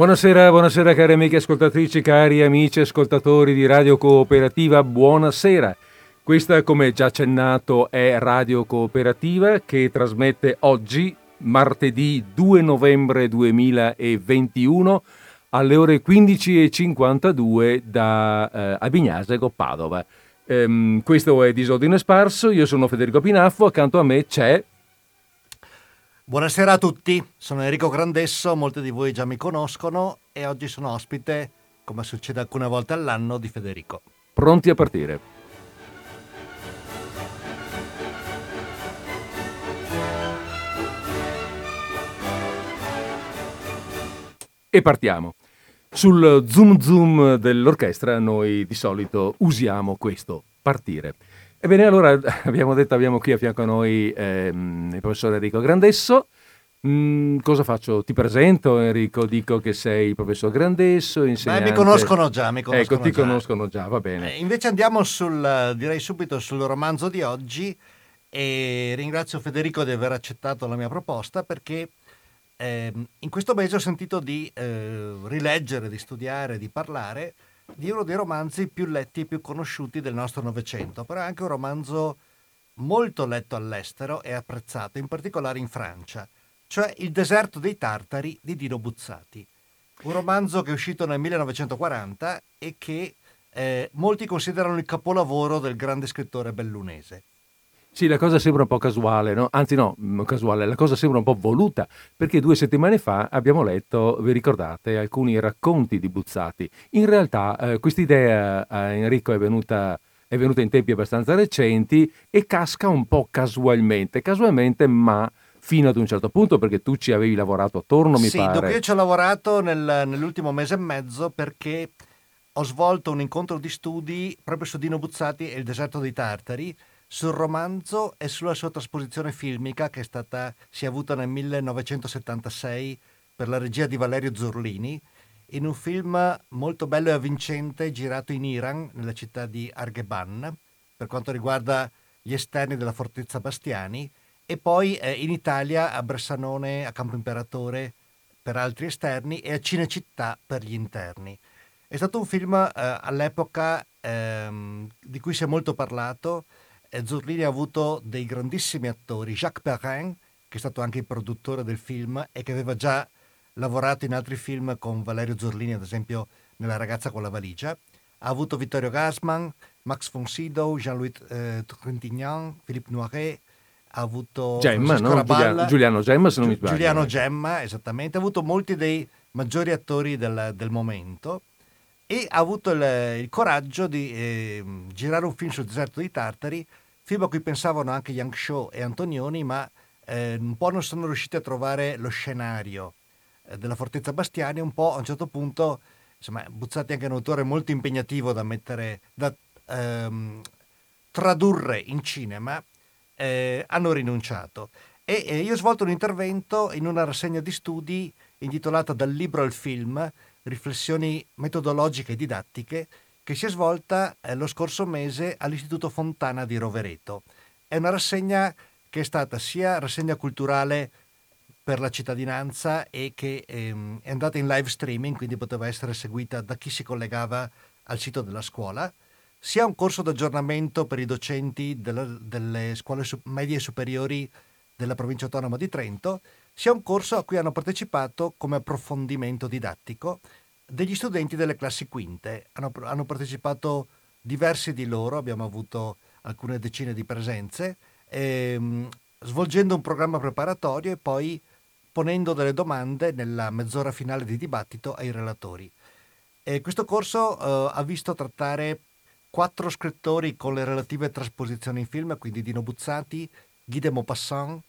Buonasera, buonasera cari amiche ascoltatrici, cari amici ascoltatori di Radio Cooperativa, buonasera. Questa, come già accennato, è Radio Cooperativa che trasmette oggi, martedì 2 novembre 2021, alle ore 15.52 da eh, Abignasego, Padova. Ehm, questo è Disordine Sparso, io sono Federico Pinaffo, accanto a me c'è... Buonasera a tutti, sono Enrico Grandesso, molti di voi già mi conoscono e oggi sono ospite, come succede alcune volte all'anno, di Federico. Pronti a partire. E partiamo. Sul zoom zoom dell'orchestra noi di solito usiamo questo, partire. Ebbene, allora abbiamo detto, abbiamo qui a fianco a noi ehm, il professor Enrico Grandesso. Mm, cosa faccio? Ti presento Enrico, dico che sei il professor Grandesso, insegnante. Beh, mi conoscono già, mi conoscono ecco, ti già. conoscono già, va bene. Eh, invece andiamo sul, direi subito sul romanzo di oggi e ringrazio Federico di aver accettato la mia proposta perché eh, in questo mese ho sentito di eh, rileggere, di studiare, di parlare di uno dei romanzi più letti e più conosciuti del nostro Novecento, però è anche un romanzo molto letto all'estero e apprezzato, in particolare in Francia, cioè Il deserto dei Tartari di Dino Buzzati. Un romanzo che è uscito nel 1940 e che eh, molti considerano il capolavoro del grande scrittore bellunese. Sì, la cosa sembra un po' casuale, no? Anzi no, mm, casuale, la cosa sembra un po' voluta, perché due settimane fa abbiamo letto, vi ricordate, alcuni racconti di Buzzati. In realtà eh, questa idea a Enrico è venuta, è venuta in tempi abbastanza recenti e casca un po' casualmente, casualmente ma fino ad un certo punto perché tu ci avevi lavorato attorno, mi sì, pare. dopo io ci ho lavorato nel- nell'ultimo mese e mezzo perché ho svolto un incontro di studi proprio su Dino Buzzati e il deserto dei Tartari, sul romanzo e sulla sua trasposizione filmica che è stata, si è avuta nel 1976 per la regia di Valerio Zurlini, in un film molto bello e avvincente girato in Iran, nella città di Argheban, per quanto riguarda gli esterni della fortezza Bastiani, e poi eh, in Italia a Bressanone, a Campo Imperatore per altri esterni e a Cinecittà per gli interni. È stato un film eh, all'epoca ehm, di cui si è molto parlato. Zurlini ha avuto dei grandissimi attori, Jacques Perrin, che è stato anche il produttore del film e che aveva già lavorato in altri film con Valerio Zurlini, ad esempio nella ragazza con la valigia. Ha avuto Vittorio Gassman, Max von Sydow, Jean-Louis eh, Trintignant, Philippe Noiret, ha avuto Gemma, no? Raballa, Giuliano, Gemma, se non mi sbaglio. Giuliano. Gemma, esattamente, ha avuto molti dei maggiori attori del, del momento e ha avuto il, il coraggio di eh, girare un film sul deserto dei Tartari, film a cui pensavano anche Yang Shaw e Antonioni, ma eh, un po' non sono riusciti a trovare lo scenario eh, della Fortezza Bastiani, un po' a un certo punto, insomma, Buzzati è anche un autore molto impegnativo da mettere, da ehm, tradurre in cinema, eh, hanno rinunciato. E eh, io ho svolto un intervento in una rassegna di studi intitolata Dal libro al film, riflessioni metodologiche e didattiche, che si è svolta eh, lo scorso mese all'Istituto Fontana di Rovereto. È una rassegna che è stata sia rassegna culturale per la cittadinanza e che ehm, è andata in live streaming, quindi poteva essere seguita da chi si collegava al sito della scuola, sia un corso d'aggiornamento per i docenti della- delle scuole medie e superiori della provincia autonoma di Trento, sia un corso a cui hanno partecipato come approfondimento didattico degli studenti delle classi quinte. Hanno, hanno partecipato diversi di loro, abbiamo avuto alcune decine di presenze, ehm, svolgendo un programma preparatorio e poi ponendo delle domande nella mezz'ora finale di dibattito ai relatori. E questo corso eh, ha visto trattare quattro scrittori con le relative trasposizioni in film, quindi Dino Buzzati, Guy de Maupassant,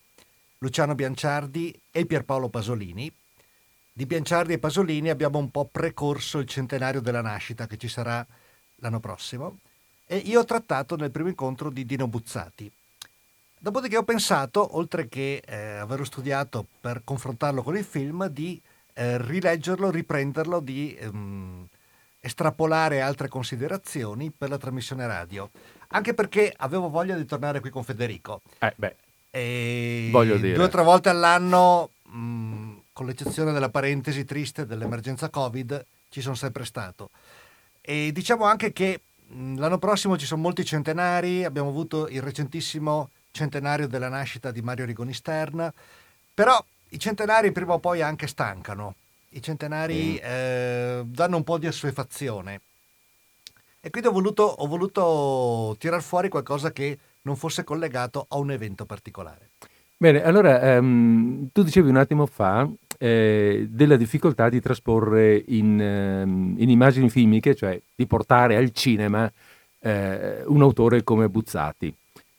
Luciano Bianciardi e Pierpaolo Pasolini. Di Bianciardi e Pasolini abbiamo un po' precorso il centenario della nascita che ci sarà l'anno prossimo e io ho trattato nel primo incontro di Dino Buzzati. Dopodiché ho pensato, oltre che eh, averlo studiato per confrontarlo con il film, di eh, rileggerlo, riprenderlo, di ehm, estrapolare altre considerazioni per la trasmissione radio. Anche perché avevo voglia di tornare qui con Federico. Eh, beh, E Voglio dire. Due o tre volte all'anno mh, con l'eccezione della parentesi triste dell'emergenza Covid, ci sono sempre stato. E diciamo anche che l'anno prossimo ci sono molti centenari, abbiamo avuto il recentissimo centenario della nascita di Mario Rigoni Stern, però i centenari prima o poi anche stancano, i centenari mm. eh, danno un po' di assuefazione. E quindi ho voluto, ho voluto tirar fuori qualcosa che non fosse collegato a un evento particolare. Bene, allora um, tu dicevi un attimo fa eh, della difficoltà di trasporre in, um, in, immagini filmiche, cioè di portare al cinema eh, un autore come Buzzati,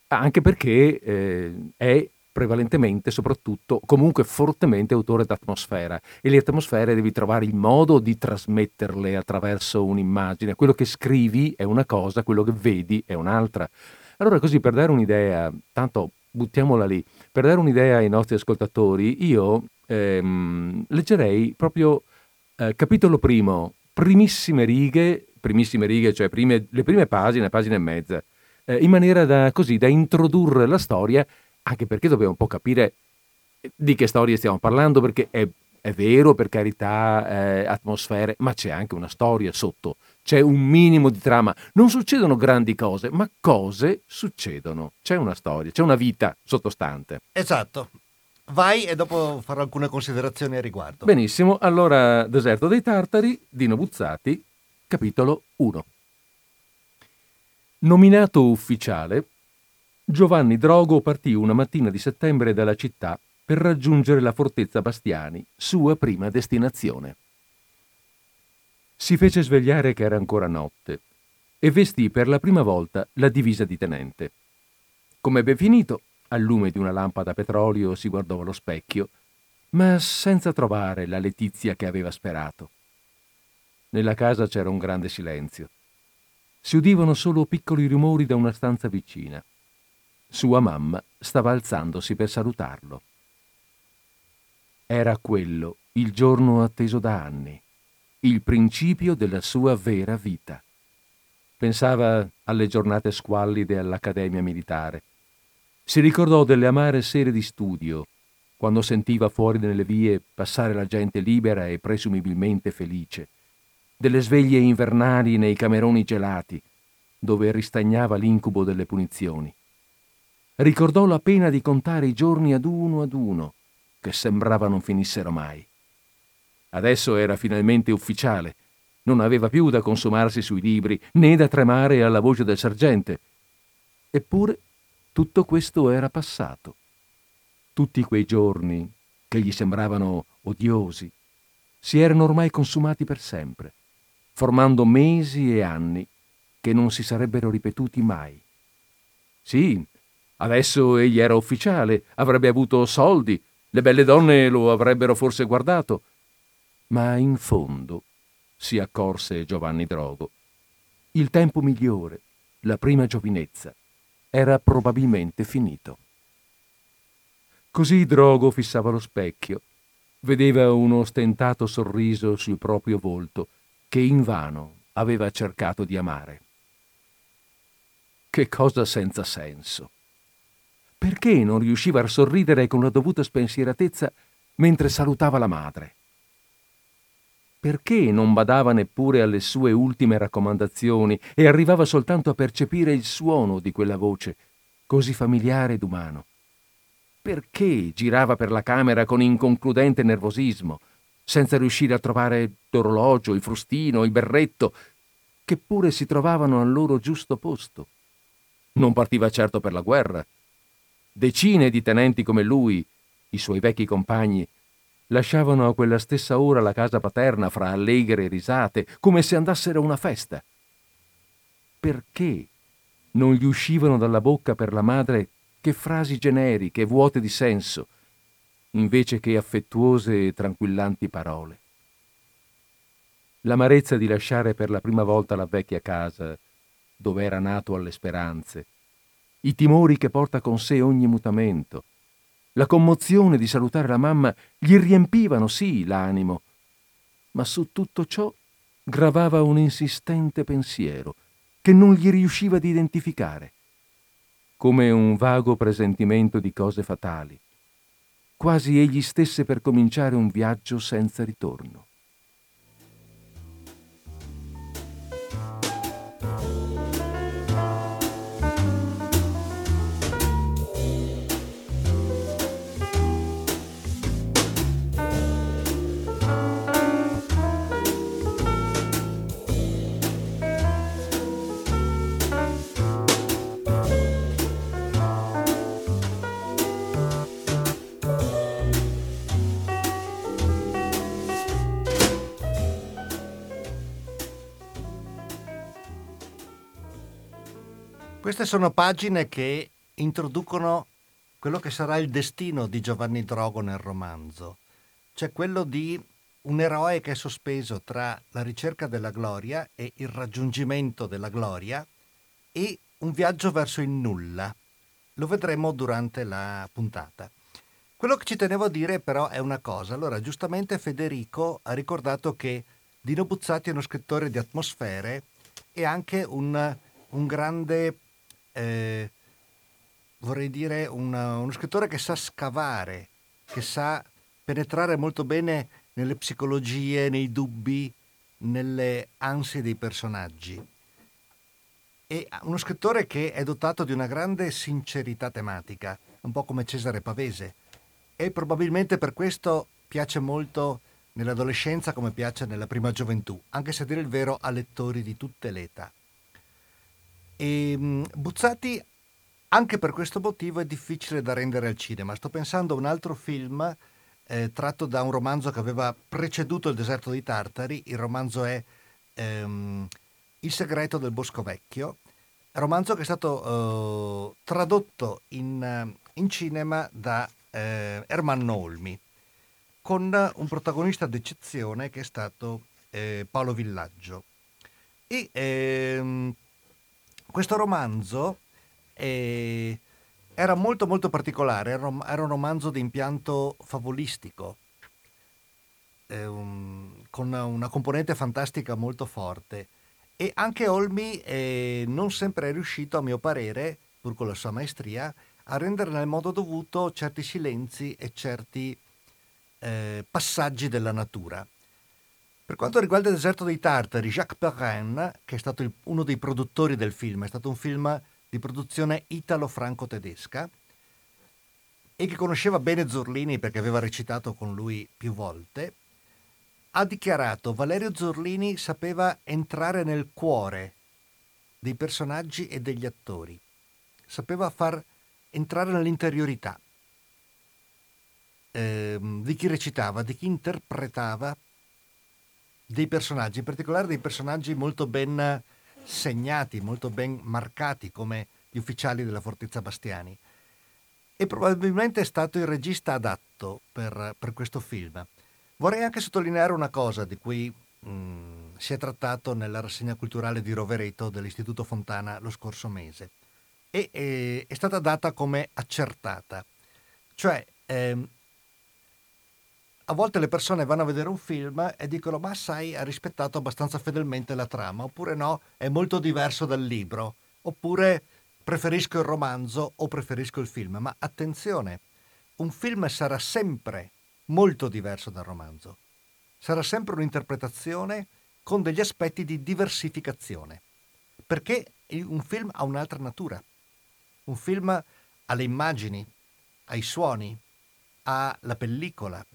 anche perché eh, è prevalentemente, soprattutto, comunque fortemente autore d'atmosfera e le atmosfere devi trovare il modo di trasmetterle attraverso un'immagine. Quello che scrivi è una cosa, quello che vedi è un'altra. Allora così per dare un'idea, tanto buttiamola lì, per dare un'idea ai nostri ascoltatori, io ehm, leggerei proprio eh, capitolo primo, primissime righe, primissime righe, cioè prime, le prime pagine, pagina e mezza, eh, in maniera da, così, da introdurre la storia anche perché dobbiamo un po' capire di che storie stiamo parlando, perché è, è vero, per carità, eh, atmosfere, ma c'è anche una storia sotto, c'è un minimo di trama. Non succedono grandi cose, ma cose succedono. C'è una storia, c'è una vita sottostante. Esatto. Vai e dopo farò alcune considerazioni a riguardo. Benissimo, allora Deserto dei Tartari, Dino Buzzati, capitolo 1. Nominato ufficiale, Giovanni Drogo partì una mattina di settembre dalla città per raggiungere la fortezza Bastiani, sua prima destinazione. Si fece svegliare che era ancora notte e vestì per la prima volta la divisa di tenente. Come ebbe finito, al lume di una lampada a petrolio si guardò allo specchio, ma senza trovare la letizia che aveva sperato. Nella casa c'era un grande silenzio. Si udivano solo piccoli rumori da una stanza vicina. Sua mamma stava alzandosi per salutarlo. Era quello il giorno atteso da anni, il principio della sua vera vita. Pensava alle giornate squallide all'Accademia Militare. Si ricordò delle amare sere di studio, quando sentiva fuori nelle vie passare la gente libera e presumibilmente felice, delle sveglie invernali nei cameroni gelati, dove ristagnava l'incubo delle punizioni ricordò la pena di contare i giorni ad uno ad uno, che sembrava non finissero mai. Adesso era finalmente ufficiale, non aveva più da consumarsi sui libri né da tremare alla voce del sergente. Eppure tutto questo era passato. Tutti quei giorni, che gli sembravano odiosi, si erano ormai consumati per sempre, formando mesi e anni che non si sarebbero ripetuti mai. Sì, Adesso egli era ufficiale, avrebbe avuto soldi, le belle donne lo avrebbero forse guardato. Ma in fondo, si accorse Giovanni Drogo, il tempo migliore, la prima giovinezza, era probabilmente finito. Così Drogo fissava lo specchio, vedeva un ostentato sorriso sul proprio volto che invano aveva cercato di amare. Che cosa senza senso! Perché non riusciva a sorridere con la dovuta spensieratezza mentre salutava la madre? Perché non badava neppure alle sue ultime raccomandazioni e arrivava soltanto a percepire il suono di quella voce, così familiare ed umano? Perché girava per la camera con inconcludente nervosismo, senza riuscire a trovare l'orologio, il frustino, il berretto, che pure si trovavano al loro giusto posto? Non partiva certo per la guerra, Decine di tenenti come lui, i suoi vecchi compagni, lasciavano a quella stessa ora la casa paterna fra allegre risate, come se andassero a una festa. Perché non gli uscivano dalla bocca per la madre che frasi generiche, vuote di senso, invece che affettuose e tranquillanti parole? L'amarezza di lasciare per la prima volta la vecchia casa, dove era nato alle speranze, i timori che porta con sé ogni mutamento. La commozione di salutare la mamma gli riempivano sì l'animo, ma su tutto ciò gravava un insistente pensiero che non gli riusciva di identificare, come un vago presentimento di cose fatali. quasi egli stesse per cominciare un viaggio senza ritorno. Queste sono pagine che introducono quello che sarà il destino di Giovanni Drogo nel romanzo, cioè quello di un eroe che è sospeso tra la ricerca della gloria e il raggiungimento della gloria e un viaggio verso il nulla. Lo vedremo durante la puntata. Quello che ci tenevo a dire però è una cosa. Allora, giustamente Federico ha ricordato che Dino Buzzati è uno scrittore di atmosfere e anche un, un grande eh, vorrei dire, una, uno scrittore che sa scavare, che sa penetrare molto bene nelle psicologie, nei dubbi, nelle ansie dei personaggi. E uno scrittore che è dotato di una grande sincerità tematica, un po' come Cesare Pavese. E probabilmente per questo piace molto nell'adolescenza come piace nella prima gioventù, anche se a dire il vero a lettori di tutte le età. E ehm, Buzzati anche per questo motivo è difficile da rendere al cinema. Sto pensando a un altro film eh, tratto da un romanzo che aveva preceduto Il deserto dei Tartari. Il romanzo è ehm, Il segreto del Bosco Vecchio, romanzo che è stato eh, tradotto in, in, cinema da eh, Ermanno Olmi, con un protagonista d'eccezione che è stato eh, Paolo Villaggio. E ehm, questo romanzo eh, era molto molto particolare, era un romanzo di impianto favolistico, eh, un, con una componente fantastica molto forte e anche Olmi eh, non sempre è riuscito, a mio parere, pur con la sua maestria, a rendere nel modo dovuto certi silenzi e certi eh, passaggi della natura. Per quanto riguarda il deserto dei Tartari, Jacques Perrin, che è stato il, uno dei produttori del film, è stato un film di produzione italo-franco-tedesca e che conosceva bene Zorlini perché aveva recitato con lui più volte, ha dichiarato Valerio Zorlini sapeva entrare nel cuore dei personaggi e degli attori, sapeva far entrare nell'interiorità eh, di chi recitava, di chi interpretava dei personaggi, in particolare dei personaggi molto ben segnati, molto ben marcati come gli ufficiali della Fortezza Bastiani. E probabilmente è stato il regista adatto per, per questo film. Vorrei anche sottolineare una cosa di cui mh, mm, si è trattato nella rassegna culturale di Rovereto dell'Istituto Fontana lo scorso mese. E, e è stata data come accertata. Cioè, ehm, a volte le persone vanno a vedere un film e dicono ma sai ha rispettato abbastanza fedelmente la trama, oppure no, è molto diverso dal libro, oppure preferisco il romanzo o preferisco il film. Ma attenzione, un film sarà sempre molto diverso dal romanzo, sarà sempre un'interpretazione con degli aspetti di diversificazione, perché un film ha un'altra natura, un film ha le immagini, ha i suoni, ha la pellicola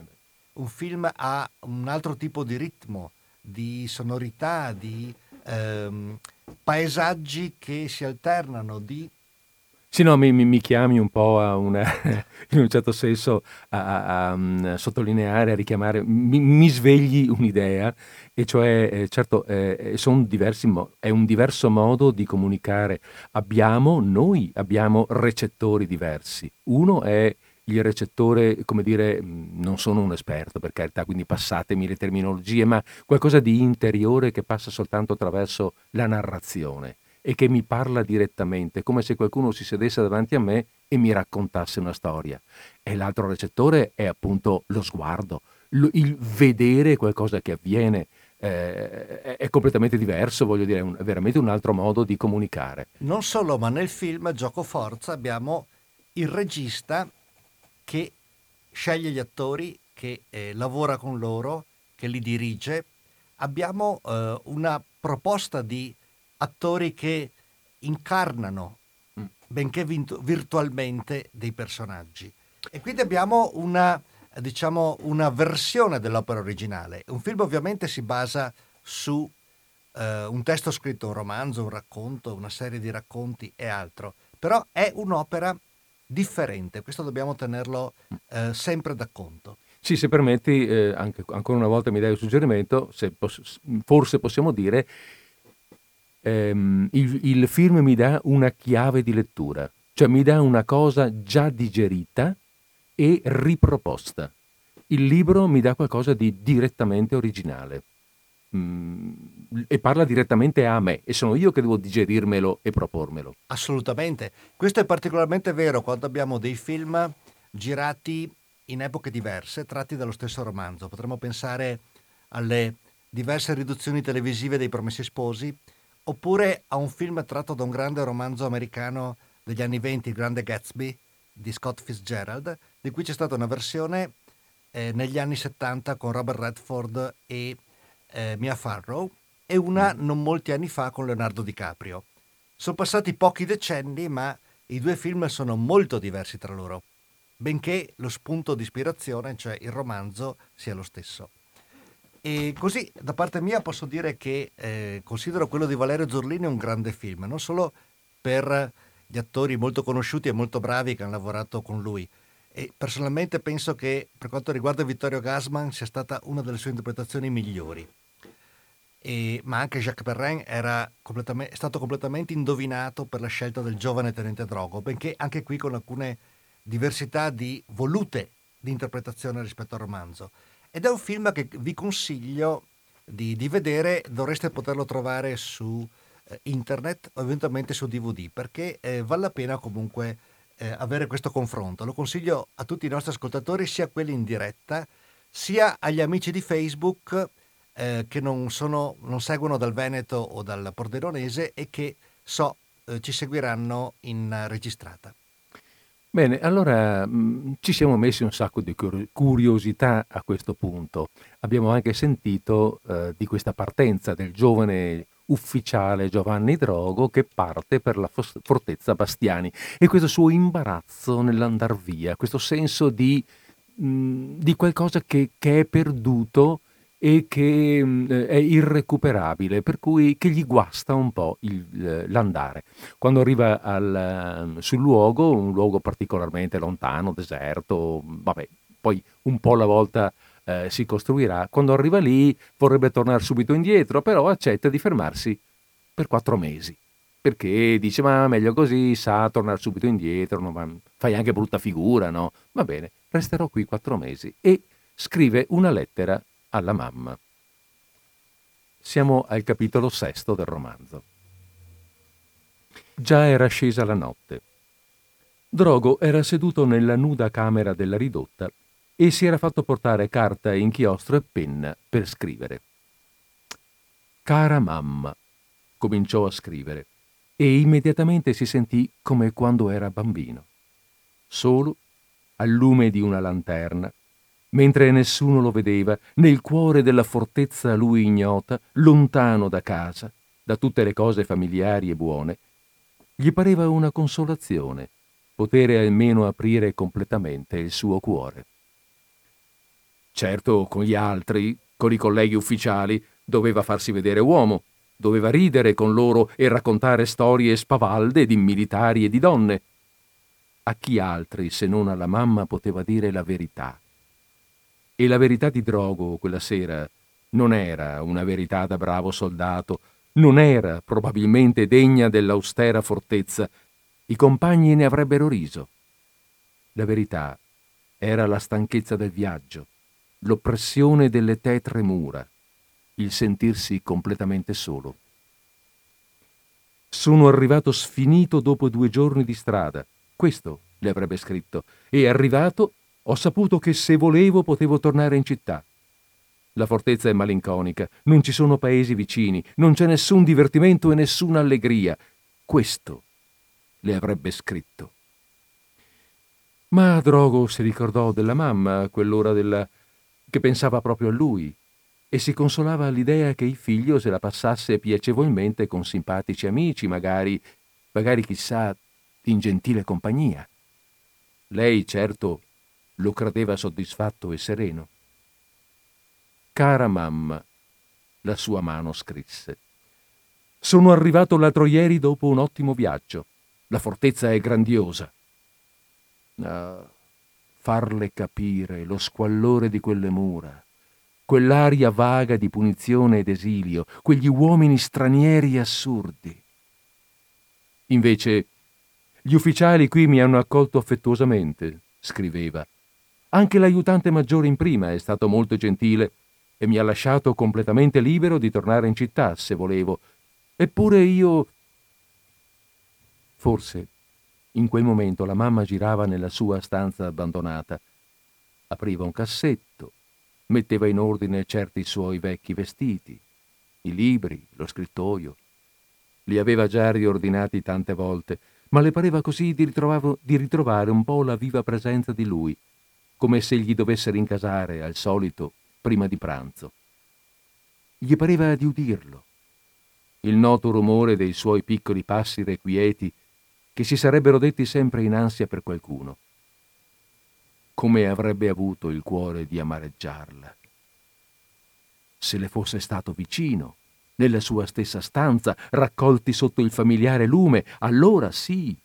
un film ha un altro tipo di ritmo, di sonorità, di ehm, paesaggi che si alternano, di sì, no, mi, mi, chiami un po' a una, in un certo senso a, a, a um, sottolineare, a richiamare, mi, mi, svegli un'idea, e cioè, eh, certo, eh, diversi, è un diverso modo di comunicare. Abbiamo, noi abbiamo recettori diversi. Uno è il recettore, come dire, non sono un esperto per carità, quindi passatemi le terminologie, ma qualcosa di interiore che passa soltanto attraverso la narrazione e che mi parla direttamente, come se qualcuno si sedesse davanti a me e mi raccontasse una storia. E l'altro recettore è appunto lo sguardo, il vedere qualcosa che avviene. Eh, è completamente diverso, voglio dire, è veramente un altro modo di comunicare. Non solo, ma nel film Gioco Forza abbiamo il regista che sceglie gli attori, che eh, lavora con loro, che li dirige. Abbiamo eh, una proposta di attori che incarnano, mm. benché virtualmente, dei personaggi. E quindi abbiamo una, diciamo, una versione dell'opera originale. Un film ovviamente si basa su eh, un testo scritto, un romanzo, un racconto, una serie di racconti e altro, però è un'opera differente, questo dobbiamo tenerlo eh, sempre da conto. Sì, se permetti, eh, anche, ancora una volta mi dai un suggerimento, poss- forse possiamo dire, ehm, il, il film mi dà una chiave di lettura, cioè mi dà una cosa già digerita e riproposta. Il libro mi dà qualcosa di direttamente originale. Mm, e parla direttamente a me e sono io che devo digerirmelo e propormelo. Assolutamente. Questo è particolarmente vero quando abbiamo dei film girati in epoche diverse, tratti dallo stesso romanzo. Potremmo pensare alle diverse riduzioni televisive dei Promessi Sposi, oppure a un film tratto da un grande romanzo americano degli anni 20, Il Grande Gatsby, di Scott Fitzgerald, di cui c'è stata una versione eh, negli anni 70 con Robert Redford e eh, Mia Farrow e una mm. non molti anni fa con Leonardo DiCaprio. Sono passati pochi decenni, ma i due film sono molto diversi tra loro, benché lo spunto di ispirazione, cioè il romanzo, sia lo stesso. E così, da parte mia, posso dire che eh, considero quello di Valerio Zorlini un grande film, non solo per gli attori molto conosciuti e molto bravi che hanno lavorato con lui, e personalmente penso che per quanto riguarda Vittorio Gassman sia stata una delle sue interpretazioni migliori. E, ma anche Jacques Perrin era completamente, è stato completamente indovinato per la scelta del giovane tenente Drogo, benché anche qui con alcune diversità di volute di interpretazione rispetto al romanzo. Ed è un film che vi consiglio di, di vedere, dovreste poterlo trovare su eh, internet o eventualmente su DVD, perché eh, vale la pena comunque eh, avere questo confronto. Lo consiglio a tutti i nostri ascoltatori, sia quelli in diretta, sia agli amici di Facebook eh, che non, sono, non, seguono dal Veneto o dal Pordenonese e che so eh, ci seguiranno in registrata. Bene, allora mh, mm, ci siamo messi un sacco di curiosità a questo punto. Abbiamo anche sentito eh, di questa partenza del giovane ufficiale Giovanni Drogo che parte per la fortezza Bastiani e questo suo imbarazzo nell'andar via, questo senso di, mh, di qualcosa che, che, è perduto e che mh, è irrecuperabile, per cui che gli guasta un po' il, l'andare. Quando arriva al, sul luogo, un luogo particolarmente lontano, deserto, vabbè, poi un po' alla volta eh, si costruirà. Quando arriva lì vorrebbe tornare subito indietro, però accetta di fermarsi per quattro mesi. Perché dice, ma meglio così, sa tornare subito indietro, no? fai anche brutta figura, no? Va bene, resterò qui quattro mesi. E scrive una lettera alla mamma. Siamo al capitolo sesto del romanzo. Già era scesa la notte. Drogo era seduto nella nuda camera della ridotta e si era fatto portare carta, inchiostro e penna per scrivere. Cara mamma, cominciò a scrivere e immediatamente si sentì come quando era bambino. Solo, al lume di una lanterna, mentre nessuno lo vedeva, nel cuore della fortezza a lui ignota, lontano da casa, da tutte le cose familiari e buone, gli pareva una consolazione potere almeno aprire completamente il suo cuore. Certo, con gli altri, con i colleghi ufficiali, doveva farsi vedere uomo, doveva ridere con loro e raccontare storie spavalde di militari e di donne. A chi altri se non alla mamma poteva dire la verità? E la verità di Drogo quella sera non era una verità da bravo soldato, non era probabilmente degna dell'austera fortezza. I compagni ne avrebbero riso. La verità era la stanchezza del viaggio, l'oppressione delle tetre mura, il sentirsi completamente solo. Sono arrivato sfinito dopo due giorni di strada, questo le avrebbe scritto, e arrivato ho saputo che se volevo potevo tornare in città. La fortezza è malinconica, non ci sono paesi vicini, non c'è nessun divertimento e nessuna allegria. Questo le avrebbe scritto. Ma Drogo si ricordò della mamma a quell'ora della... che pensava proprio a lui e si consolava all'idea che il figlio se la passasse piacevolmente con simpatici amici, magari, magari chissà, in gentile compagnia. Lei, certo, lo credeva soddisfatto e sereno. Cara mamma, la sua mano scrisse. Sono arrivato l'altro ieri dopo un ottimo viaggio. La fortezza è grandiosa. Ah, farle capire lo squallore di quelle mura, quell'aria vaga di punizione ed esilio, quegli uomini stranieri assurdi. Invece, gli ufficiali qui mi hanno accolto affettuosamente, scriveva. Anche l'aiutante maggiore in prima è stato molto gentile e mi ha lasciato completamente libero di tornare in città se volevo. Eppure io... Forse in quel momento la mamma girava nella sua stanza abbandonata, apriva un cassetto, metteva in ordine certi suoi vecchi vestiti, i libri, lo scrittoio. Li aveva già riordinati tante volte, ma le pareva così di, di ritrovare un po' la viva presenza di lui, come se gli dovesse rincasare al solito prima di pranzo. Gli pareva di udirlo. Il noto rumore dei suoi piccoli passi requieti che si sarebbero detti sempre in ansia per qualcuno. Come avrebbe avuto il cuore di amareggiarla? Se le fosse stato vicino, nella sua stessa stanza, raccolti sotto il familiare lume, allora sì,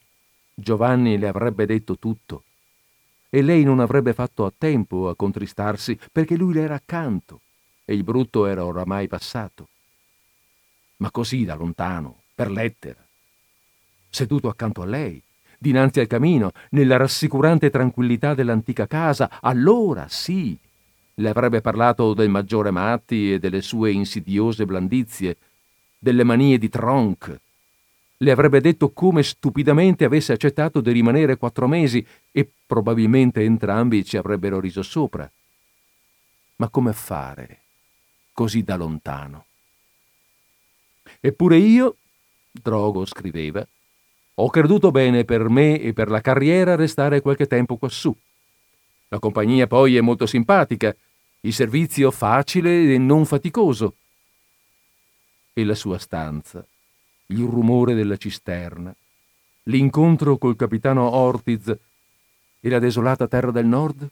Giovanni le avrebbe detto tutto. E lei non avrebbe fatto a tempo a contristarsi perché lui le era accanto e il brutto era oramai passato. Ma così da lontano, per lettera, seduto accanto a lei, dinanzi al camino, nella rassicurante tranquillità dell'antica casa, allora sì, le avrebbe parlato del maggiore Matti e delle sue insidiose blandizie, delle manie di Tronk. Le avrebbe detto come stupidamente avesse accettato di rimanere quattro mesi e probabilmente entrambi ci avrebbero riso sopra. Ma come fare così da lontano? Eppure io, Drogo scriveva, ho creduto bene per me e per la carriera restare qualche tempo quassù. La compagnia poi è molto simpatica, il servizio facile e non faticoso. E la sua stanza, il rumore della cisterna, l'incontro col capitano Ortiz e la desolata terra del nord?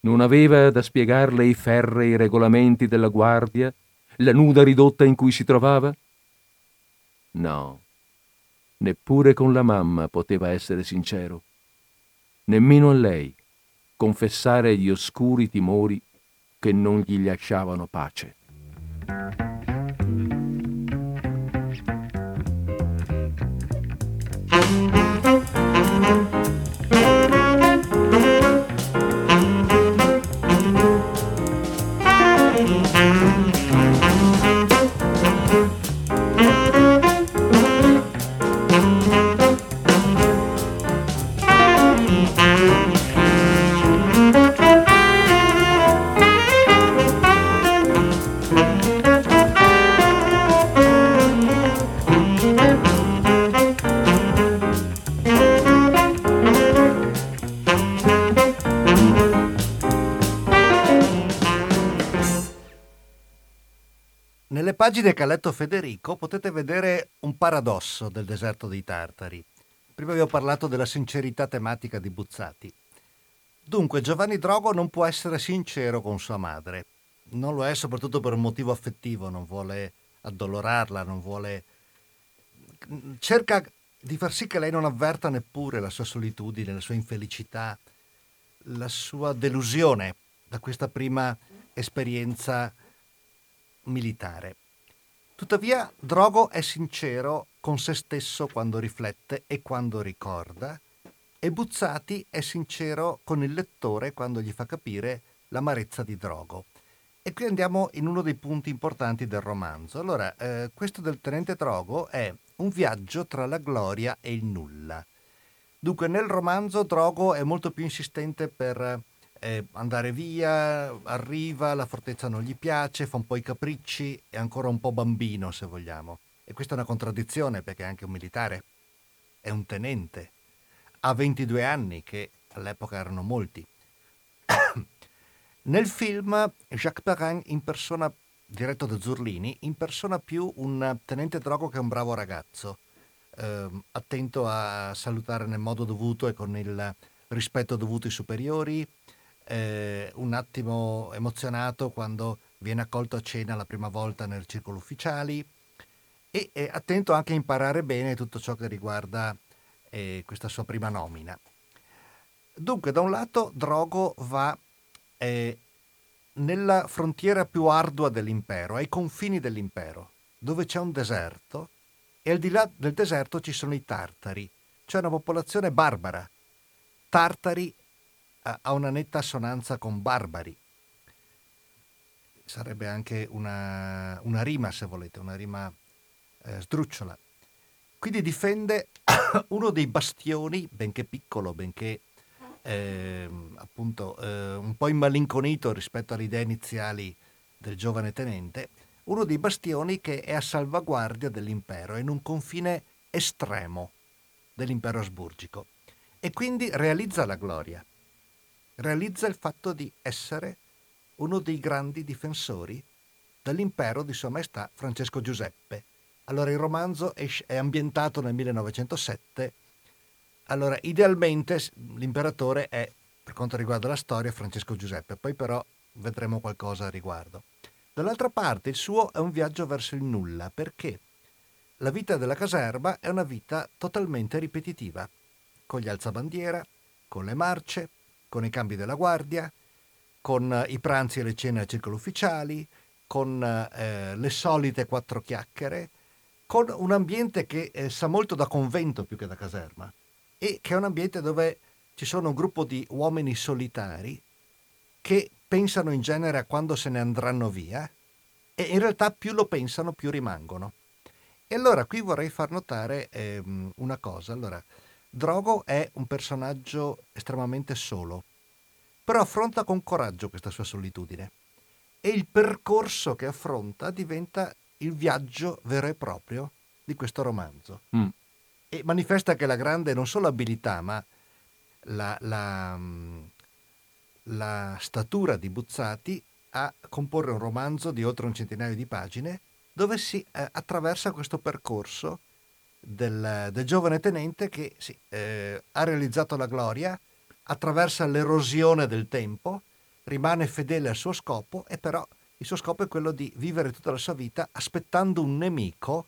Non aveva da spiegarle i ferrei regolamenti della guardia, la nuda ridotta in cui si trovava? No Neppure con la mamma poteva essere sincero. Nemmeno a lei confessare gli oscuri timori che non gli lasciavano pace. Pagine che ha letto Federico potete vedere un paradosso del deserto dei Tartari. Prima vi ho parlato della sincerità tematica di Buzzati. Dunque, Giovanni Drogo non può essere sincero con sua madre. Non lo è soprattutto per un motivo affettivo, non vuole addolorarla, non vuole... cerca di far sì che lei non avverta neppure la sua solitudine, la sua infelicità, la sua delusione da questa prima esperienza militare. Tuttavia, Drogo è sincero con se stesso quando riflette e quando ricorda, e Buzzati è sincero con il lettore quando gli fa capire l'amarezza di Drogo. E qui andiamo in uno dei punti importanti del romanzo. Allora, eh, questo del tenente Drogo è un viaggio tra la gloria e il nulla. Dunque, nel romanzo Drogo è molto più insistente per eh, andare via, arriva, la fortezza non gli piace, fa un po' i capricci, è ancora un po' bambino se vogliamo. E questa è una contraddizione perché è anche un militare, è un tenente, ha 22 anni che all'epoca erano molti. Nel film Jacques Perrin impersona, diretto da Zurlini, impersona più un tenente drogo che un bravo ragazzo, eh, attento a salutare nel modo dovuto e con il rispetto dovuto ai superiori, eh, un attimo emozionato quando viene accolto a cena la prima volta nel circolo ufficiali e è attento anche a imparare bene tutto ciò che riguarda eh, questa sua prima nomina. Dunque, da un lato Drogo va eh, nella frontiera più ardua dell'impero, ai confini dell'impero, dove c'è un deserto e al di là del deserto ci sono i tartari, cioè una popolazione barbara. Tartari ha una netta assonanza con barbari. Sarebbe anche una, una rima, se volete, una rima eh, sdrucciola. Quindi difende uno dei bastioni, benché piccolo, benché eh, appunto eh, un po' immalinconito rispetto alle idee iniziali del giovane tenente, uno dei bastioni che è a salvaguardia dell'impero, in un confine estremo dell'impero asburgico e quindi realizza la gloria, realizza il fatto di essere uno dei grandi difensori dell'impero di Sua Maestà Francesco Giuseppe, allora il romanzo è ambientato nel 1907. Allora, idealmente l'imperatore è, per quanto riguarda la storia, Francesco Giuseppe, poi però vedremo qualcosa a riguardo. Dall'altra parte il suo è un viaggio verso il nulla, perché la vita della caserma è una vita totalmente ripetitiva, con gli alzabandiera, con le marce, con i cambi della guardia, con i pranzi e le cene a circolo ufficiali, con eh, le solite quattro chiacchiere, con un ambiente che eh, sa molto da convento più che da caserma e che è un ambiente dove ci sono un gruppo di uomini solitari che pensano in genere a quando se ne andranno via e in realtà più lo pensano più rimangono. E allora qui vorrei far notare eh, una cosa. Allora, Drogo è un personaggio estremamente solo, però affronta con coraggio questa sua solitudine e il percorso che affronta diventa il viaggio vero e proprio di questo romanzo. Mm. E manifesta che la grande non solo abilità, ma la, la, mm, la statura di Buzzati a comporre un romanzo di oltre un centinaio di pagine dove si eh, attraversa questo percorso del, del giovane tenente che sì, eh, ha realizzato la gloria, attraversa l'erosione del tempo, rimane fedele al suo scopo e però il suo scopo è quello di vivere tutta la sua vita aspettando un nemico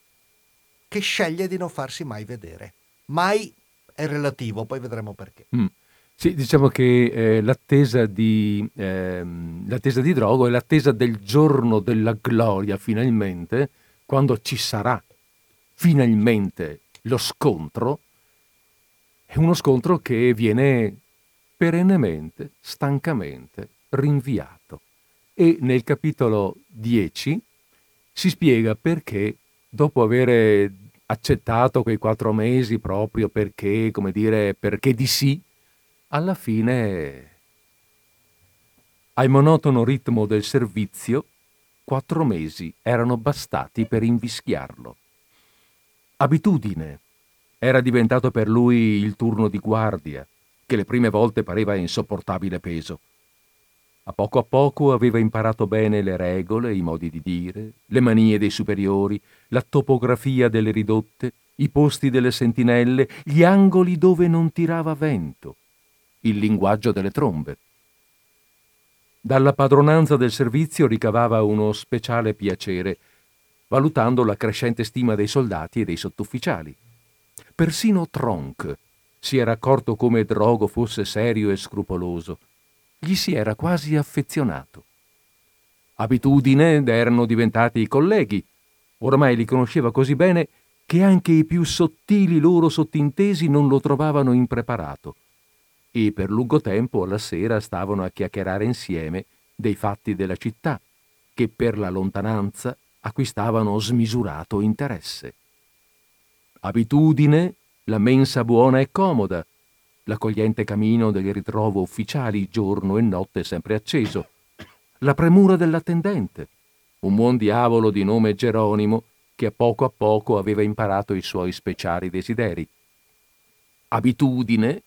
che sceglie di non farsi mai vedere. Mai è relativo, poi vedremo perché. Mm. Sì, diciamo che eh, l'attesa, di, eh, l'attesa di Drogo è l'attesa del giorno della gloria, finalmente, quando ci sarà finalmente lo scontro. È uno scontro che viene perennemente, stancamente rinviato e nel capitolo 10 si spiega perché dopo aver accettato quei quattro mesi proprio perché, come dire, perché di sì, alla fine al monotono ritmo del servizio quattro mesi erano bastati per invischiarlo. Abitudine. Era diventato per lui il turno di guardia, che le prime volte pareva insopportabile peso. A poco a poco aveva imparato bene le regole, i modi di dire, le manie dei superiori, la topografia delle ridotte, i posti delle sentinelle, gli angoli dove non tirava vento, il linguaggio delle trombe. Dalla padronanza del servizio ricavava uno speciale piacere, valutando la crescente stima dei soldati e dei sottufficiali. Persino Tronk si era accorto come Drogo fosse serio e scrupoloso gli si era quasi affezionato. Abitudine erano diventati i colleghi. Ormai li conosceva così bene che anche i più sottili loro sottintesi non lo trovavano impreparato. E per lungo tempo alla sera stavano a chiacchierare insieme dei fatti della città, che per la lontananza acquistavano smisurato interesse. Abitudine, la mensa buona e comoda, l'accogliente camino del ritrovo ufficiali giorno e notte sempre acceso, la premura dell'attendente, un buon diavolo di nome Geronimo che a poco a poco aveva imparato i suoi speciali desideri. Abitudine,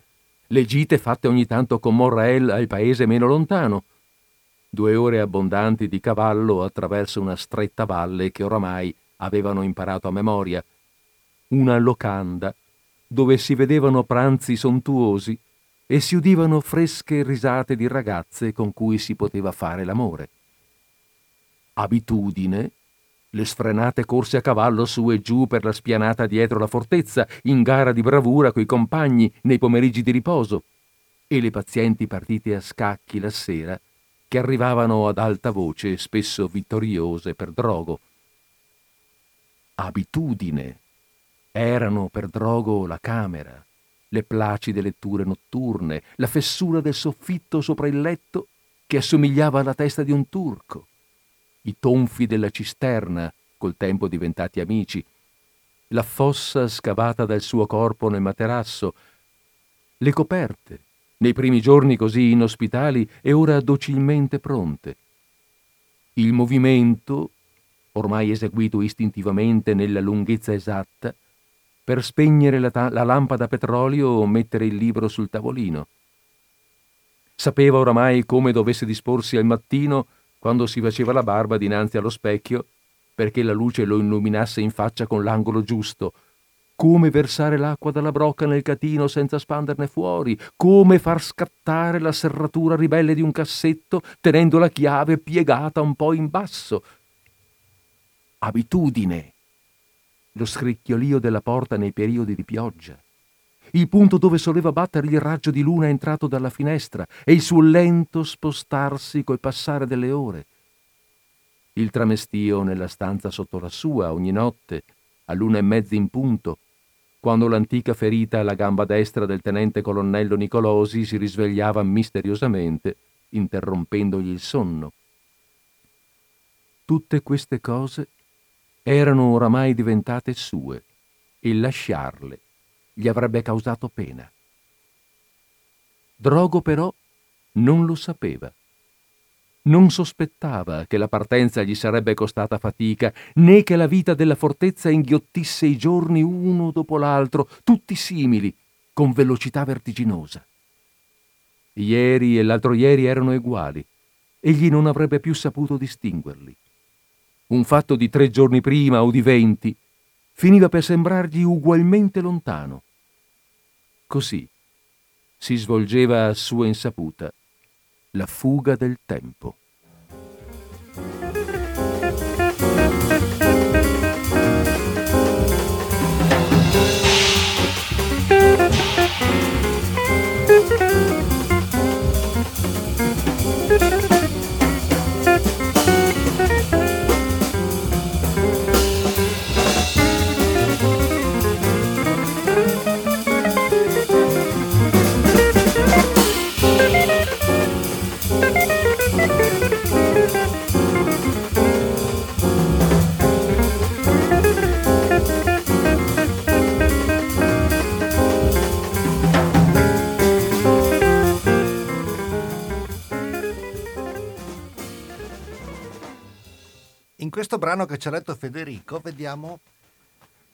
le gite fatte ogni tanto con Morrel al paese meno lontano, due ore abbondanti di cavallo attraverso una stretta valle che oramai avevano imparato a memoria, una locanda dove si vedevano pranzi sontuosi e si udivano fresche risate di ragazze con cui si poteva fare l'amore. Abitudine, le sfrenate corse a cavallo su e giù per la spianata dietro la fortezza, in gara di bravura coi compagni nei pomeriggi di riposo, e le pazienti partite a scacchi la sera, che arrivavano ad alta voce, spesso vittoriose per drogo. Abitudine erano per drogo la camera, le placide letture notturne, la fessura del soffitto sopra il letto che assomigliava alla testa di un turco, i tonfi della cisterna, col tempo diventati amici, la fossa scavata dal suo corpo nel materasso, le coperte, nei primi giorni così inospitali e ora docilmente pronte, il movimento, ormai eseguito istintivamente nella lunghezza esatta, per spegnere la, ta- la lampada a petrolio o mettere il libro sul tavolino. Sapeva oramai come dovesse disporsi al mattino quando si faceva la barba dinanzi allo specchio perché la luce lo illuminasse in faccia con l'angolo giusto, come versare l'acqua dalla brocca nel catino senza spanderne fuori, come far scattare la serratura ribelle di un cassetto tenendo la chiave piegata un po' in basso. Abitudine. Lo scricchiolio della porta nei periodi di pioggia, il punto dove soleva battere il raggio di luna entrato dalla finestra e il suo lento spostarsi col passare delle ore, il tramestio nella stanza sotto la sua ogni notte, a luna e mezza in punto, quando l'antica ferita alla gamba destra del tenente colonnello Nicolosi si risvegliava misteriosamente, interrompendogli il sonno. Tutte queste cose erano oramai diventate sue e lasciarle gli avrebbe causato pena. Drogo però non lo sapeva. Non sospettava che la partenza gli sarebbe costata fatica, né che la vita della fortezza inghiottisse i giorni uno dopo l'altro, tutti simili, con velocità vertiginosa. Ieri e l'altro ieri erano uguali, egli non avrebbe più saputo distinguerli un fatto di tre giorni prima o di venti, finiva per sembrargli ugualmente lontano. Così si svolgeva a sua insaputa la fuga del tempo. Brano che ci ha letto Federico vediamo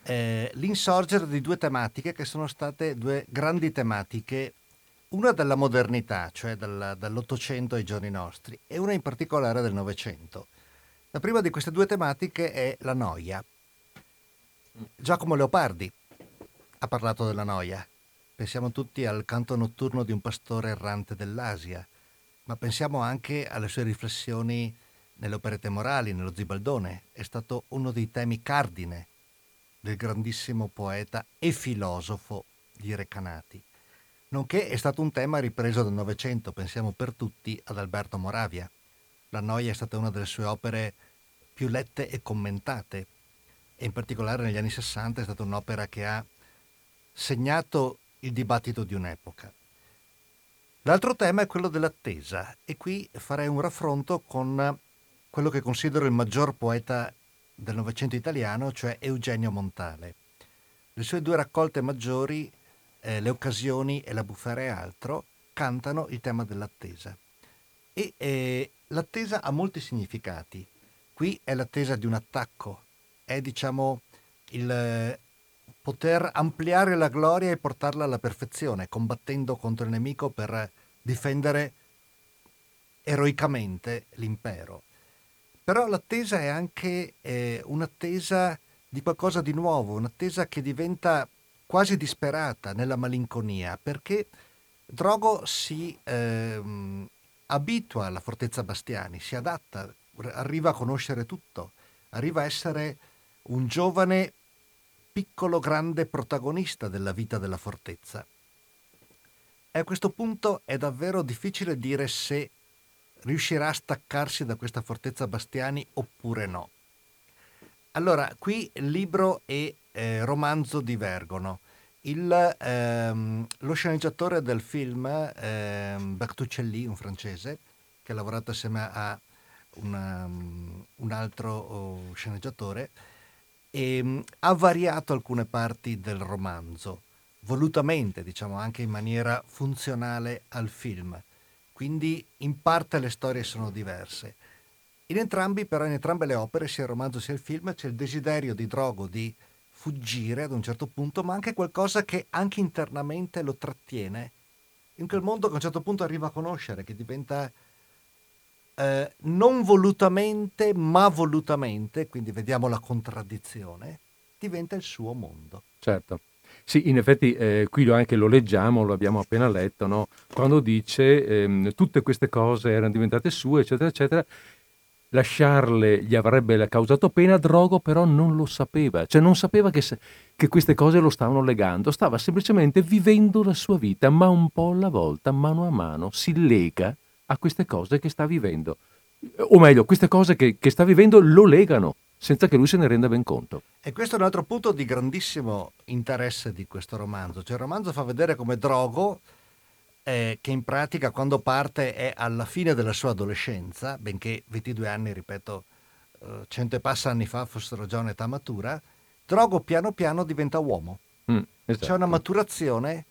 eh, l'insorgere di due tematiche che sono state due grandi tematiche, una della modernità, cioè dal, dall'Ottocento ai giorni nostri, e una in particolare del Novecento. La prima di queste due tematiche è la noia. Giacomo Leopardi ha parlato della noia. Pensiamo tutti al canto notturno di un pastore errante dell'Asia, ma pensiamo anche alle sue riflessioni nelle operette morali, nello Zibaldone, è stato uno dei temi cardine del grandissimo poeta e filosofo di Recanati, nonché è stato un tema ripreso dal Novecento, pensiamo per tutti ad Alberto Moravia. La noia è stata una delle sue opere più lette e commentate e in particolare negli anni Sessanta è stata un'opera che ha segnato il dibattito di un'epoca. L'altro tema è quello dell'attesa e qui farei un raffronto con quello che considero il maggior poeta del Novecento italiano, cioè Eugenio Montale. Le sue due raccolte maggiori, eh, Le occasioni e La bufera e altro, cantano il tema dell'attesa. E eh, l'attesa ha molti significati. Qui è l'attesa di un attacco, è diciamo il, poter ampliare la gloria e portarla alla perfezione, combattendo contro il nemico per difendere eroicamente l'impero. Però l'attesa è anche eh, un'attesa di qualcosa di nuovo, un'attesa che diventa quasi disperata nella malinconia, perché Drogo si eh, abitua alla fortezza Bastiani, si adatta, arriva a conoscere tutto, arriva a essere un giovane piccolo grande protagonista della vita della fortezza. E a questo punto è davvero difficile dire se riuscirà a staccarsi da questa fortezza Bastiani oppure no. Allora, qui libro e eh, romanzo divergono. Il, ehm, lo sceneggiatore del film, ehm, Bertuccelli, un francese, che ha lavorato assieme a una, um, un altro oh, sceneggiatore, ehm, ha variato alcune parti del romanzo, volutamente, diciamo anche in maniera funzionale al film. Quindi in parte le storie sono diverse. In entrambi, però, in entrambe le opere, sia il romanzo sia il film, c'è il desiderio di Drogo di fuggire ad un certo punto, ma anche qualcosa che anche internamente lo trattiene in quel mondo che a un certo punto arriva a conoscere, che diventa eh, non volutamente, ma volutamente, quindi vediamo la contraddizione, diventa il suo mondo. Certo. Sì, in effetti eh, qui anche lo leggiamo, lo abbiamo appena letto, no? quando dice ehm, tutte queste cose erano diventate sue, eccetera, eccetera, lasciarle gli avrebbe causato pena, Drogo però non lo sapeva, cioè non sapeva che, che, queste cose lo stavano legando, stava semplicemente vivendo la sua vita, ma un po' alla volta, mano a mano, si lega a queste cose che sta vivendo. O meglio, queste cose che, che sta vivendo lo legano, senza che lui se ne renda ben conto. E questo è un altro punto di grandissimo interesse di questo romanzo. Cioè il romanzo fa vedere come Drogo eh, che in pratica quando parte è alla fine della sua adolescenza, benché 22 anni, ripeto, eh, cento e passa anni fa fossero già un'età matura, Drogo piano piano diventa uomo. Mm, esatto. C'è una maturazione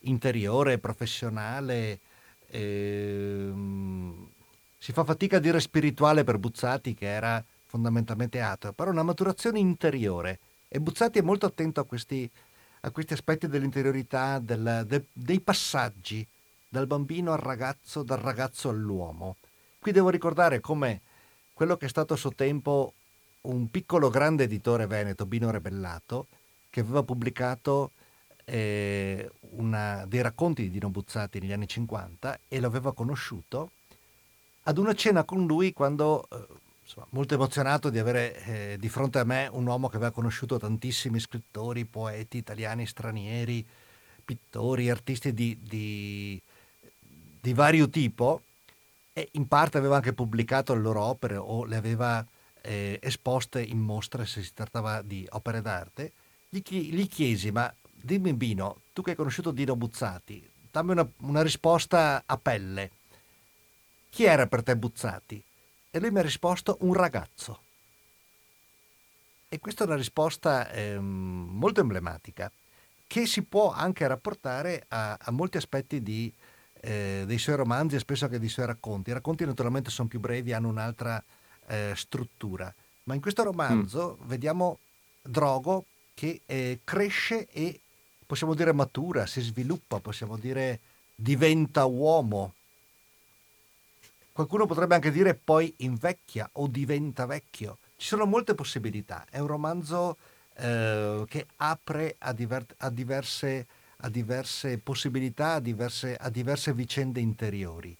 interiore, professionale, ehm, si fa fatica a dire spirituale per Buzzati che era fondamentalmente ateo, però una maturazione interiore e Buzzati è molto attento a questi a questi aspetti dell'interiorità, del, de, dei passaggi dal bambino al ragazzo, dal ragazzo all'uomo. Qui devo ricordare come quello che è stato a suo tempo un piccolo grande editore veneto, Bino Rebellato, che aveva pubblicato eh, una, dei racconti di Dino Buzzati negli anni 50 e lo aveva conosciuto ad una cena con lui quando eh, insomma, molto emozionato di avere eh, di fronte a me un uomo che aveva conosciuto tantissimi scrittori, poeti italiani, stranieri, pittori, artisti di, di, di vario tipo e in parte aveva anche pubblicato le loro opere o le aveva eh, esposte in mostre se si trattava di opere d'arte. Gli, gli, chiesi, ma dimmi Bino, tu che hai conosciuto Dino Buzzati, dammi una, una risposta a pelle. Chi era per te Buzzati? E lui mi ha risposto un ragazzo. E questa è una risposta eh, molto emblematica che si può anche rapportare a, a molti aspetti di, eh, dei suoi romanzi e spesso anche dei suoi racconti. I racconti naturalmente sono più brevi, hanno un'altra eh, struttura, ma in questo romanzo mm. vediamo Drogo che eh, cresce e possiamo dire matura, si sviluppa, possiamo dire diventa uomo, Qualcuno potrebbe anche dire poi invecchia o diventa vecchio. Ci sono molte possibilità. È un romanzo eh, che apre a, diver- a, diverse, a, diverse, possibilità, a diverse, a diverse vicende interiori.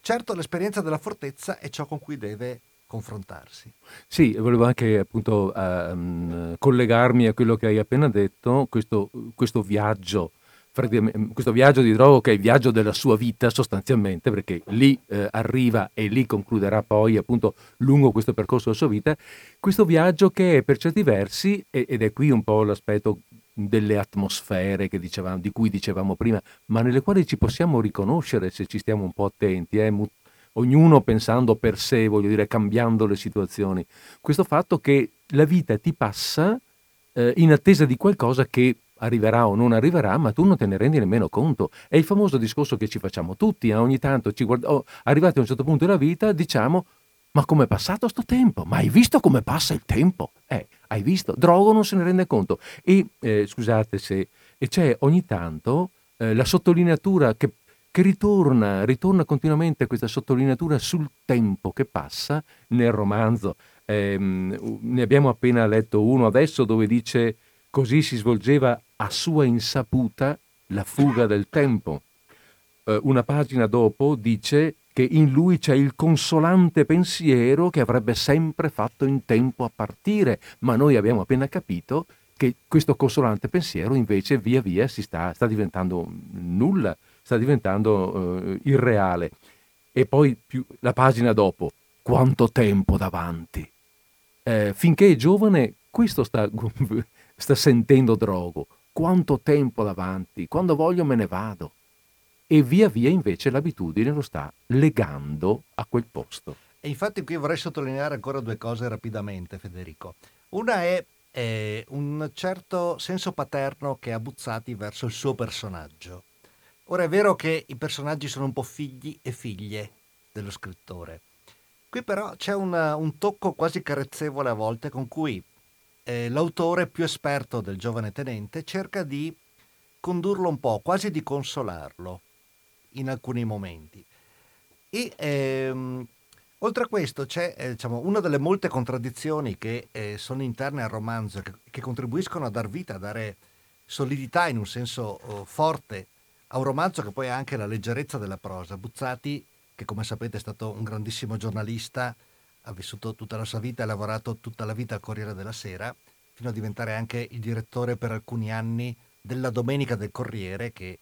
Certo, l'esperienza della fortezza è ciò con cui deve confrontarsi. Sì, volevo anche appunto um, collegarmi a quello che hai appena detto, questo, questo viaggio questo viaggio di Drogo che è il viaggio della sua vita sostanzialmente, perché lì eh, arriva e lì concluderà poi appunto lungo questo percorso della sua vita, questo viaggio che è per certi versi, ed è qui un po' l'aspetto delle atmosfere dicevamo, di cui dicevamo prima, ma nelle quali ci possiamo riconoscere se ci stiamo un po' attenti, eh? ognuno pensando per sé, voglio dire, cambiando le situazioni. Questo fatto che la vita ti passa eh, in attesa di qualcosa che arriverà o non arriverà, ma tu non te ne rendi nemmeno conto. È il famoso discorso che ci facciamo tutti, eh? ogni tanto ci guardiamo, oh, arrivati a un certo punto della vita, diciamo, ma come è passato sto tempo? Ma hai visto come passa il tempo? Eh, Hai visto? Drogo non se ne rende conto. E eh, scusate se e c'è ogni tanto eh, la sottolineatura che, che ritorna, ritorna continuamente questa sottolineatura sul tempo che passa nel romanzo. Eh, ne abbiamo appena letto uno adesso dove dice così si svolgeva a sua insaputa la fuga del tempo. Eh, una pagina dopo dice che in lui c'è il consolante pensiero che avrebbe sempre fatto in tempo a partire, ma noi abbiamo appena capito che questo consolante pensiero invece via via si sta, sta diventando nulla, sta diventando eh, irreale. E poi più, la pagina dopo, quanto tempo davanti. Eh, finché è giovane, questo sta, sta sentendo drogo. Quanto tempo davanti, quando voglio me ne vado e via via invece l'abitudine lo sta legando a quel posto. E infatti qui vorrei sottolineare ancora due cose rapidamente, Federico. Una è eh, un certo senso paterno che ha Buzzati verso il suo personaggio. Ora è vero che i personaggi sono un po' figli e figlie dello scrittore. Qui però c'è una, un tocco quasi carezzevole a volte con cui eh, l'autore più esperto del giovane tenente cerca di condurlo un po', quasi di consolarlo in alcuni momenti. E ehm, oltre a questo c'è eh, diciamo, una delle molte contraddizioni che eh, sono interne al romanzo, che, che, contribuiscono a dar vita, a dare solidità in un senso oh, forte a un romanzo che poi ha anche la leggerezza della prosa. Buzzati, che come sapete è stato un grandissimo giornalista, ha vissuto tutta la sua vita, ha lavorato tutta la vita al Corriere della Sera, fino a diventare anche il direttore per alcuni anni della Domenica del Corriere, che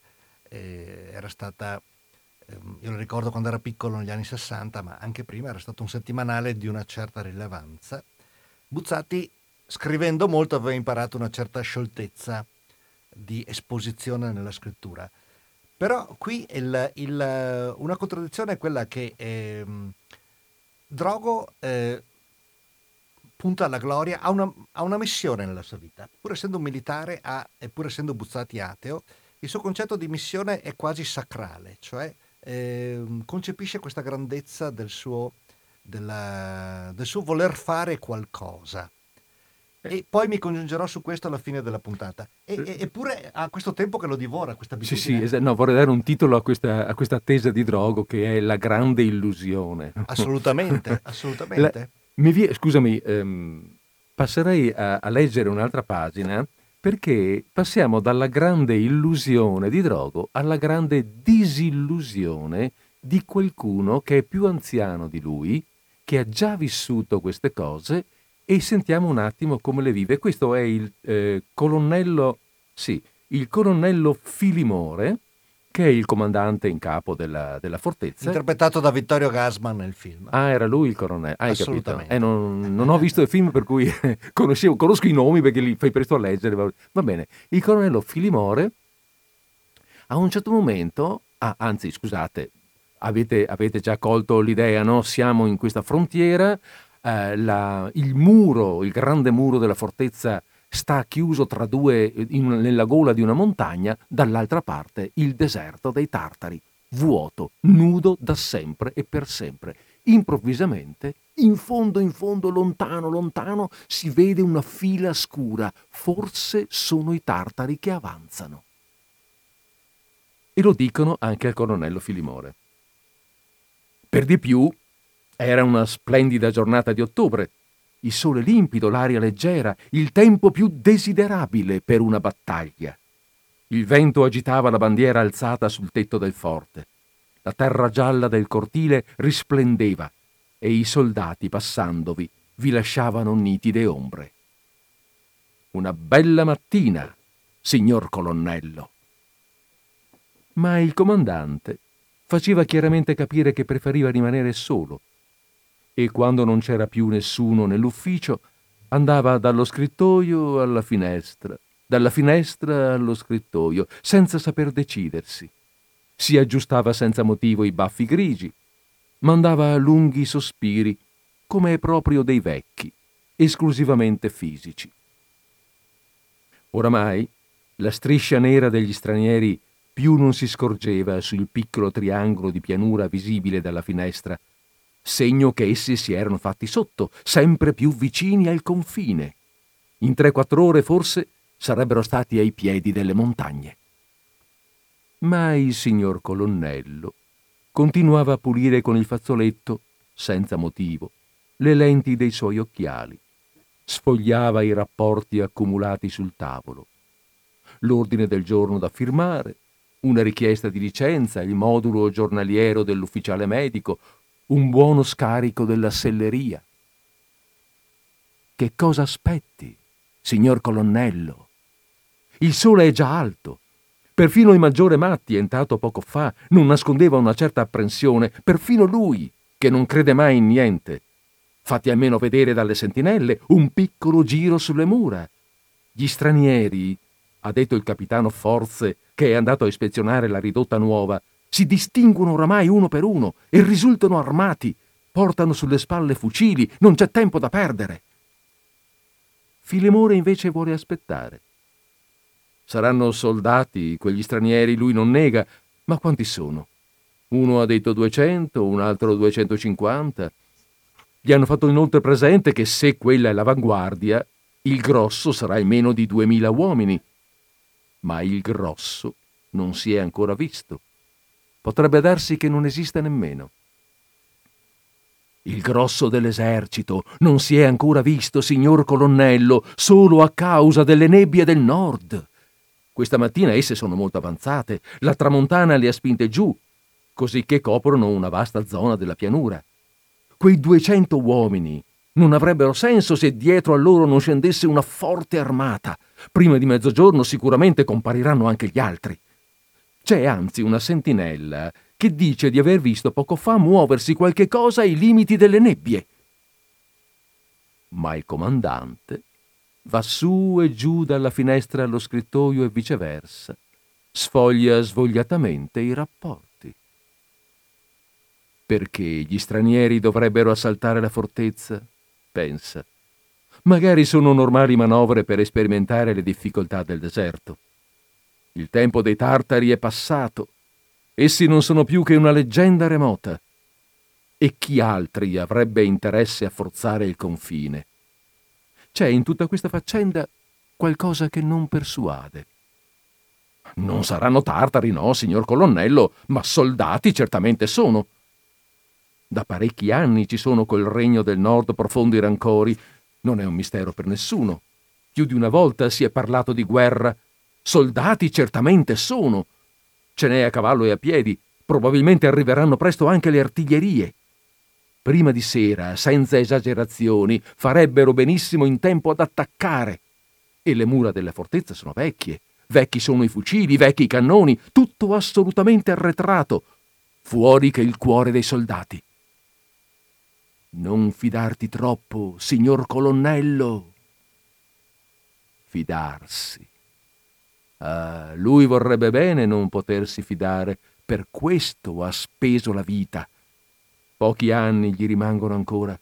eh, era stata, ehm, io lo ricordo quando era piccolo negli anni 60, ma anche prima era stato un settimanale di una certa rilevanza. Buzzati, scrivendo molto, aveva imparato una certa scioltezza di esposizione nella scrittura. Però qui il, il, una contraddizione è quella che eh, Drogo eh, punta alla gloria, ha una, ha una, missione nella sua vita. Pur essendo un militare ha, e pur essendo Buzzati ateo, il suo concetto di missione è quasi sacrale, cioè eh, concepisce questa grandezza del suo, della, del suo voler fare qualcosa. E poi mi congiungerò su questo alla fine della puntata. E, eppure ha questo tempo che lo divora, questa abitudine. Sì, sì, esatto. no, vorrei dare un titolo a questa, a questa attesa di Drogo che è La grande illusione. Assolutamente, assolutamente. La, mi vie, scusami, ehm, passerei a, a leggere un'altra pagina perché passiamo dalla grande illusione di Drogo alla grande disillusione di qualcuno che è più anziano di lui, che ha già vissuto queste cose e sentiamo un attimo come le vive. Questo è il eh, colonnello, sì, il colonnello Filimore, che è il comandante in capo della, della, fortezza. Interpretato da Vittorio Gasman nel film. Ah, era lui il colonnello. Hai capito? Eh, non, non, ho visto il film per cui conoscevo, conosco i nomi perché li fai presto a leggere. Va bene. Il colonnello Filimore a un certo momento, ah, anzi scusate, avete, avete, già colto l'idea, no? Siamo in questa frontiera, eh, la, il muro, il grande muro della fortezza sta chiuso tra due, in, nella gola di una montagna, dall'altra parte il deserto dei Tartari, vuoto, nudo da sempre e per sempre. Improvvisamente, in fondo, in fondo, lontano, lontano, si vede una fila scura. Forse sono i Tartari che avanzano. E lo dicono anche al colonnello Filimore. Per di più, era una splendida giornata di ottobre, il sole limpido, l'aria leggera, il tempo più desiderabile per una battaglia. Il vento agitava la bandiera alzata sul tetto del forte. La terra gialla del cortile risplendeva e i soldati passandovi vi lasciavano nitide ombre. Una bella mattina, signor colonnello. Ma il comandante faceva chiaramente capire che preferiva rimanere solo e quando non c'era più nessuno nell'ufficio andava dallo scrittoio alla finestra, dalla finestra allo scrittoio, senza saper decidersi. Si aggiustava senza motivo i baffi grigi, mandava lunghi sospiri, come proprio dei vecchi, esclusivamente fisici. Oramai la striscia nera degli stranieri più non si scorgeva sul piccolo triangolo di pianura visibile dalla finestra segno che essi si erano fatti sotto, sempre più vicini al confine. In tre-quattro ore forse sarebbero stati ai piedi delle montagne. Ma il signor colonnello continuava a pulire con il fazzoletto, senza motivo, le lenti dei suoi occhiali. Sfogliava i rapporti accumulati sul tavolo. L'ordine del giorno da firmare, una richiesta di licenza, il modulo giornaliero dell'ufficiale medico, un buono scarico della selleria. Che cosa aspetti, signor colonnello? Il sole è già alto. Perfino il maggiore Matti, entrato poco fa, non nascondeva una certa apprensione, perfino lui, che non crede mai in niente. Fatti almeno vedere dalle sentinelle un piccolo giro sulle mura. Gli stranieri, ha detto il capitano Forze, che è andato a ispezionare la ridotta nuova, si distinguono oramai uno per uno e risultano armati. Portano sulle spalle fucili, non c'è tempo da perdere. Filemore invece vuole aspettare. Saranno soldati, quegli stranieri, lui non nega, ma quanti sono? Uno ha detto 200, un altro 250. Gli hanno fatto inoltre presente che se quella è l'avanguardia, il grosso sarà almeno di 2000 uomini. Ma il grosso non si è ancora visto. Potrebbe darsi che non esista nemmeno. Il grosso dell'esercito non si è ancora visto, signor colonnello, solo a causa delle nebbie del nord. Questa mattina esse sono molto avanzate, la tramontana le ha spinte giù, così che coprono una vasta zona della pianura. Quei duecento uomini non avrebbero senso se dietro a loro non scendesse una forte armata. Prima di mezzogiorno sicuramente compariranno anche gli altri. C'è anzi una sentinella che dice di aver visto poco fa muoversi qualche cosa ai limiti delle nebbie. Ma il comandante va su e giù dalla finestra allo scrittoio e viceversa, sfoglia svogliatamente i rapporti. Perché gli stranieri dovrebbero assaltare la fortezza? Pensa. Magari sono normali manovre per sperimentare le difficoltà del deserto. Il tempo dei tartari è passato. Essi non sono più che una leggenda remota. E chi altri avrebbe interesse a forzare il confine? C'è in tutta questa faccenda qualcosa che non persuade. Non saranno tartari, no, signor colonnello, ma soldati certamente sono. Da parecchi anni ci sono col regno del nord profondi rancori. Non è un mistero per nessuno. Più di una volta si è parlato di guerra. Soldati certamente sono. Ce n'è a cavallo e a piedi. Probabilmente arriveranno presto anche le artiglierie prima di sera, senza esagerazioni, farebbero benissimo in tempo ad attaccare. E le mura della fortezza sono vecchie, vecchi sono i fucili, vecchi i cannoni, tutto assolutamente arretrato, fuori che il cuore dei soldati. Non fidarti troppo, signor colonnello. Fidarsi. Ah, lui vorrebbe bene non potersi fidare, per questo ha speso la vita Pochi anni gli rimangono ancora.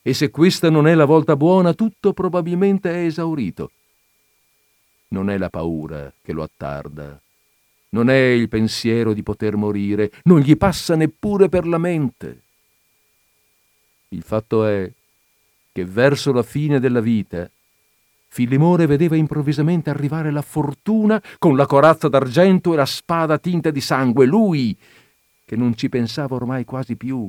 E se questa non è la volta buona, tutto probabilmente è esaurito. Non è la paura che lo attarda. Non è il pensiero di poter morire. Non gli passa neppure per la mente. Il fatto è che verso la fine della vita Filimore vedeva improvvisamente arrivare la fortuna con la corazza d'argento e la spada tinta di sangue. Lui, che non ci pensava ormai quasi più,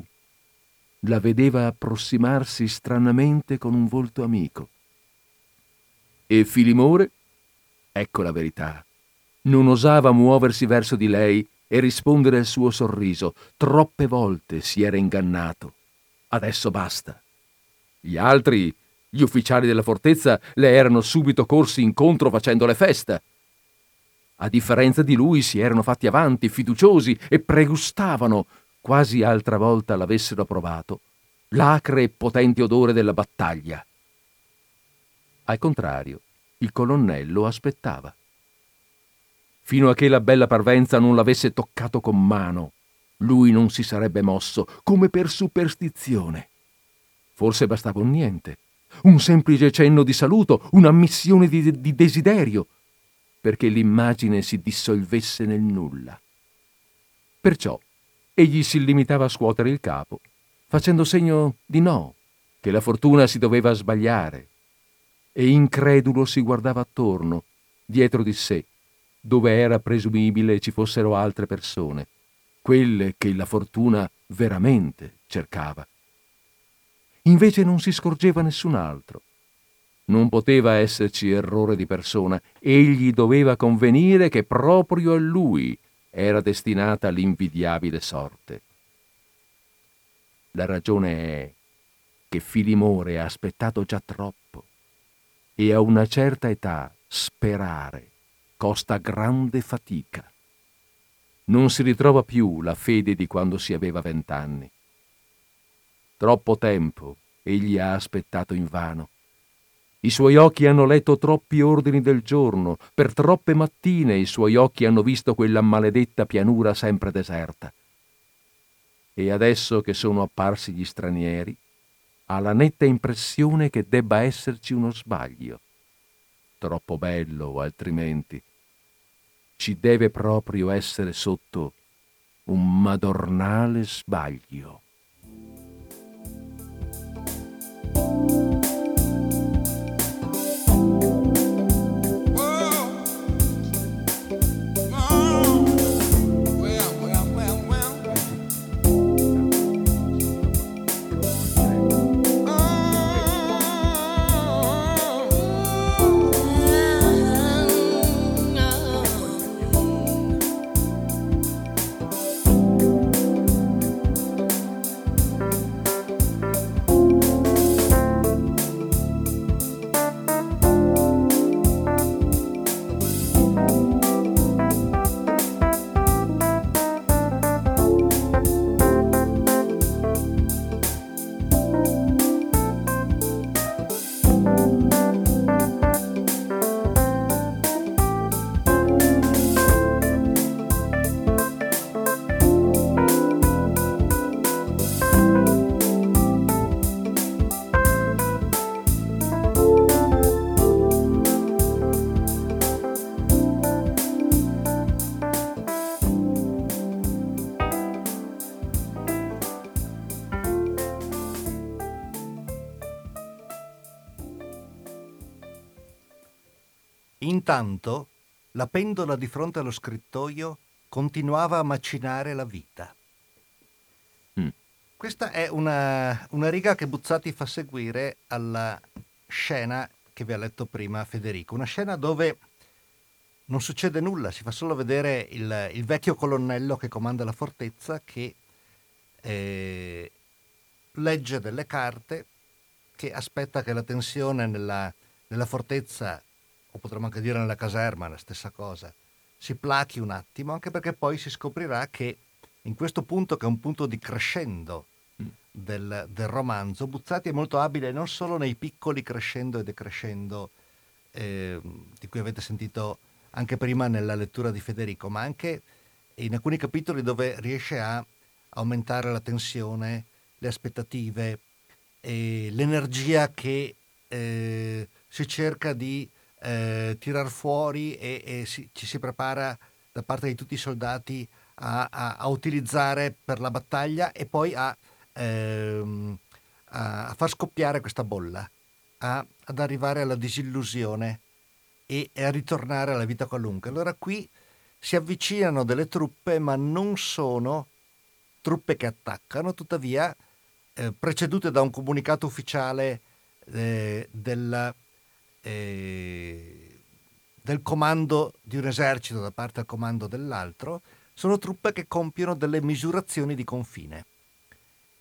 la vedeva approssimarsi stranamente con un volto amico. E Filimore? Ecco la verità. Non osava muoversi verso di lei e rispondere al suo sorriso. Troppe volte si era ingannato. Adesso basta. Gli altri, gli ufficiali della fortezza, le erano subito corsi incontro facendole festa. A differenza di lui si erano fatti avanti, fiduciosi, e pregustavano quasi altra volta l'avessero provato, l'acre e potente odore della battaglia. Al contrario, il colonnello aspettava. Fino a che la bella parvenza non l'avesse toccato con mano, lui non si sarebbe mosso, come per superstizione. Forse bastava un niente, un semplice cenno di saluto, un'ammissione di, di desiderio, perché l'immagine si dissolvesse nel nulla. Perciò egli si limitava a scuotere il capo, facendo segno di no, che la fortuna si doveva sbagliare. e incredulo si guardava attorno, dietro di sé, dove era presumibile ci fossero altre persone, quelle che la fortuna veramente cercava. Invece non si scorgeva nessun altro. Non poteva esserci errore di persona, egli doveva convenire che proprio a lui era destinata l'invidiabile sorte. La ragione è che Filimore ha aspettato già troppo e a una certa età sperare costa grande fatica. Non si ritrova più la fede di quando si aveva vent'anni. Troppo tempo egli ha aspettato invano. I suoi occhi hanno letto troppi ordini del giorno, per troppe mattine i suoi occhi hanno visto quella maledetta pianura sempre deserta. E adesso che sono apparsi gli stranieri, ha la netta impressione che debba esserci uno sbaglio. Troppo bello, altrimenti. Ci deve proprio essere sotto un madornale sbaglio. Música Intanto la pendola di fronte allo scrittoio continuava a macinare la vita. Mm. Questa è una, una, riga che Buzzati fa seguire alla scena che vi ha letto prima Federico, una scena dove non succede nulla, si fa solo vedere il, il vecchio colonnello che comanda la fortezza che eh, legge delle carte, che aspetta che la tensione nella, nella fortezza o potremmo anche dire nella caserma, la stessa cosa, si plachi un attimo, anche perché poi si scoprirà che in questo punto, che è un punto di crescendo mm. del, del romanzo, Buzzati è molto abile non solo nei piccoli crescendo e decrescendo, eh, di cui avete sentito anche prima nella lettura di Federico, ma anche in alcuni capitoli dove riesce a aumentare la tensione, le aspettative, e l'energia che eh, si cerca di eh, tirar fuori e, e si, ci si prepara da parte di tutti i soldati a, a, a utilizzare per la battaglia e poi a, ehm, a far scoppiare questa bolla, ad arrivare alla disillusione e, e a ritornare alla vita qualunque. Allora qui si avvicinano delle truppe, ma non sono truppe che attaccano, tuttavia eh, precedute da un comunicato ufficiale eh, del, eh, del comando di un esercito da parte del comando dell'altro, sono truppe che compiono delle misurazioni di confine.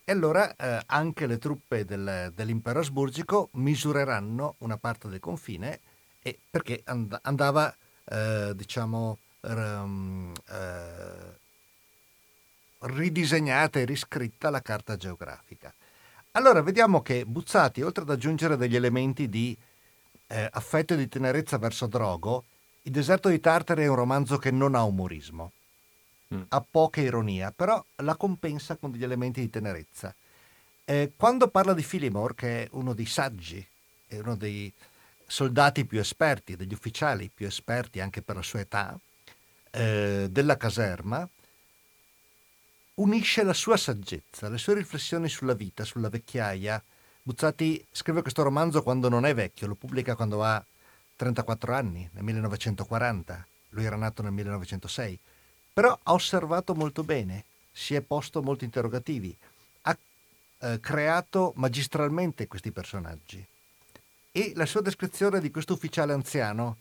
E allora eh, anche le truppe del, dell'impero asburgico misureranno una parte del confine e perché and- andava, eh, diciamo, r- eh, ridisegnata e riscritta la carta geografica. Allora vediamo che Buzzati, oltre ad aggiungere degli elementi di eh, affetto di tenerezza verso Drogo, Il deserto di Tartari è un romanzo che non ha umorismo, mm. ha poca ironia, però la compensa con degli elementi di tenerezza. Eh, quando parla di Filimor, che è uno dei saggi, è uno dei soldati più esperti, degli ufficiali più esperti anche per la sua età, eh, della caserma, unisce la sua saggezza, le sue riflessioni sulla vita, sulla vecchiaia, Buzzati scrive questo romanzo quando non è vecchio, lo pubblica quando ha 34 anni, nel 1940, lui era nato nel 1906, però ha osservato molto bene, si è posto molti interrogativi, ha eh, creato magistralmente questi personaggi. E la sua descrizione di questo ufficiale anziano,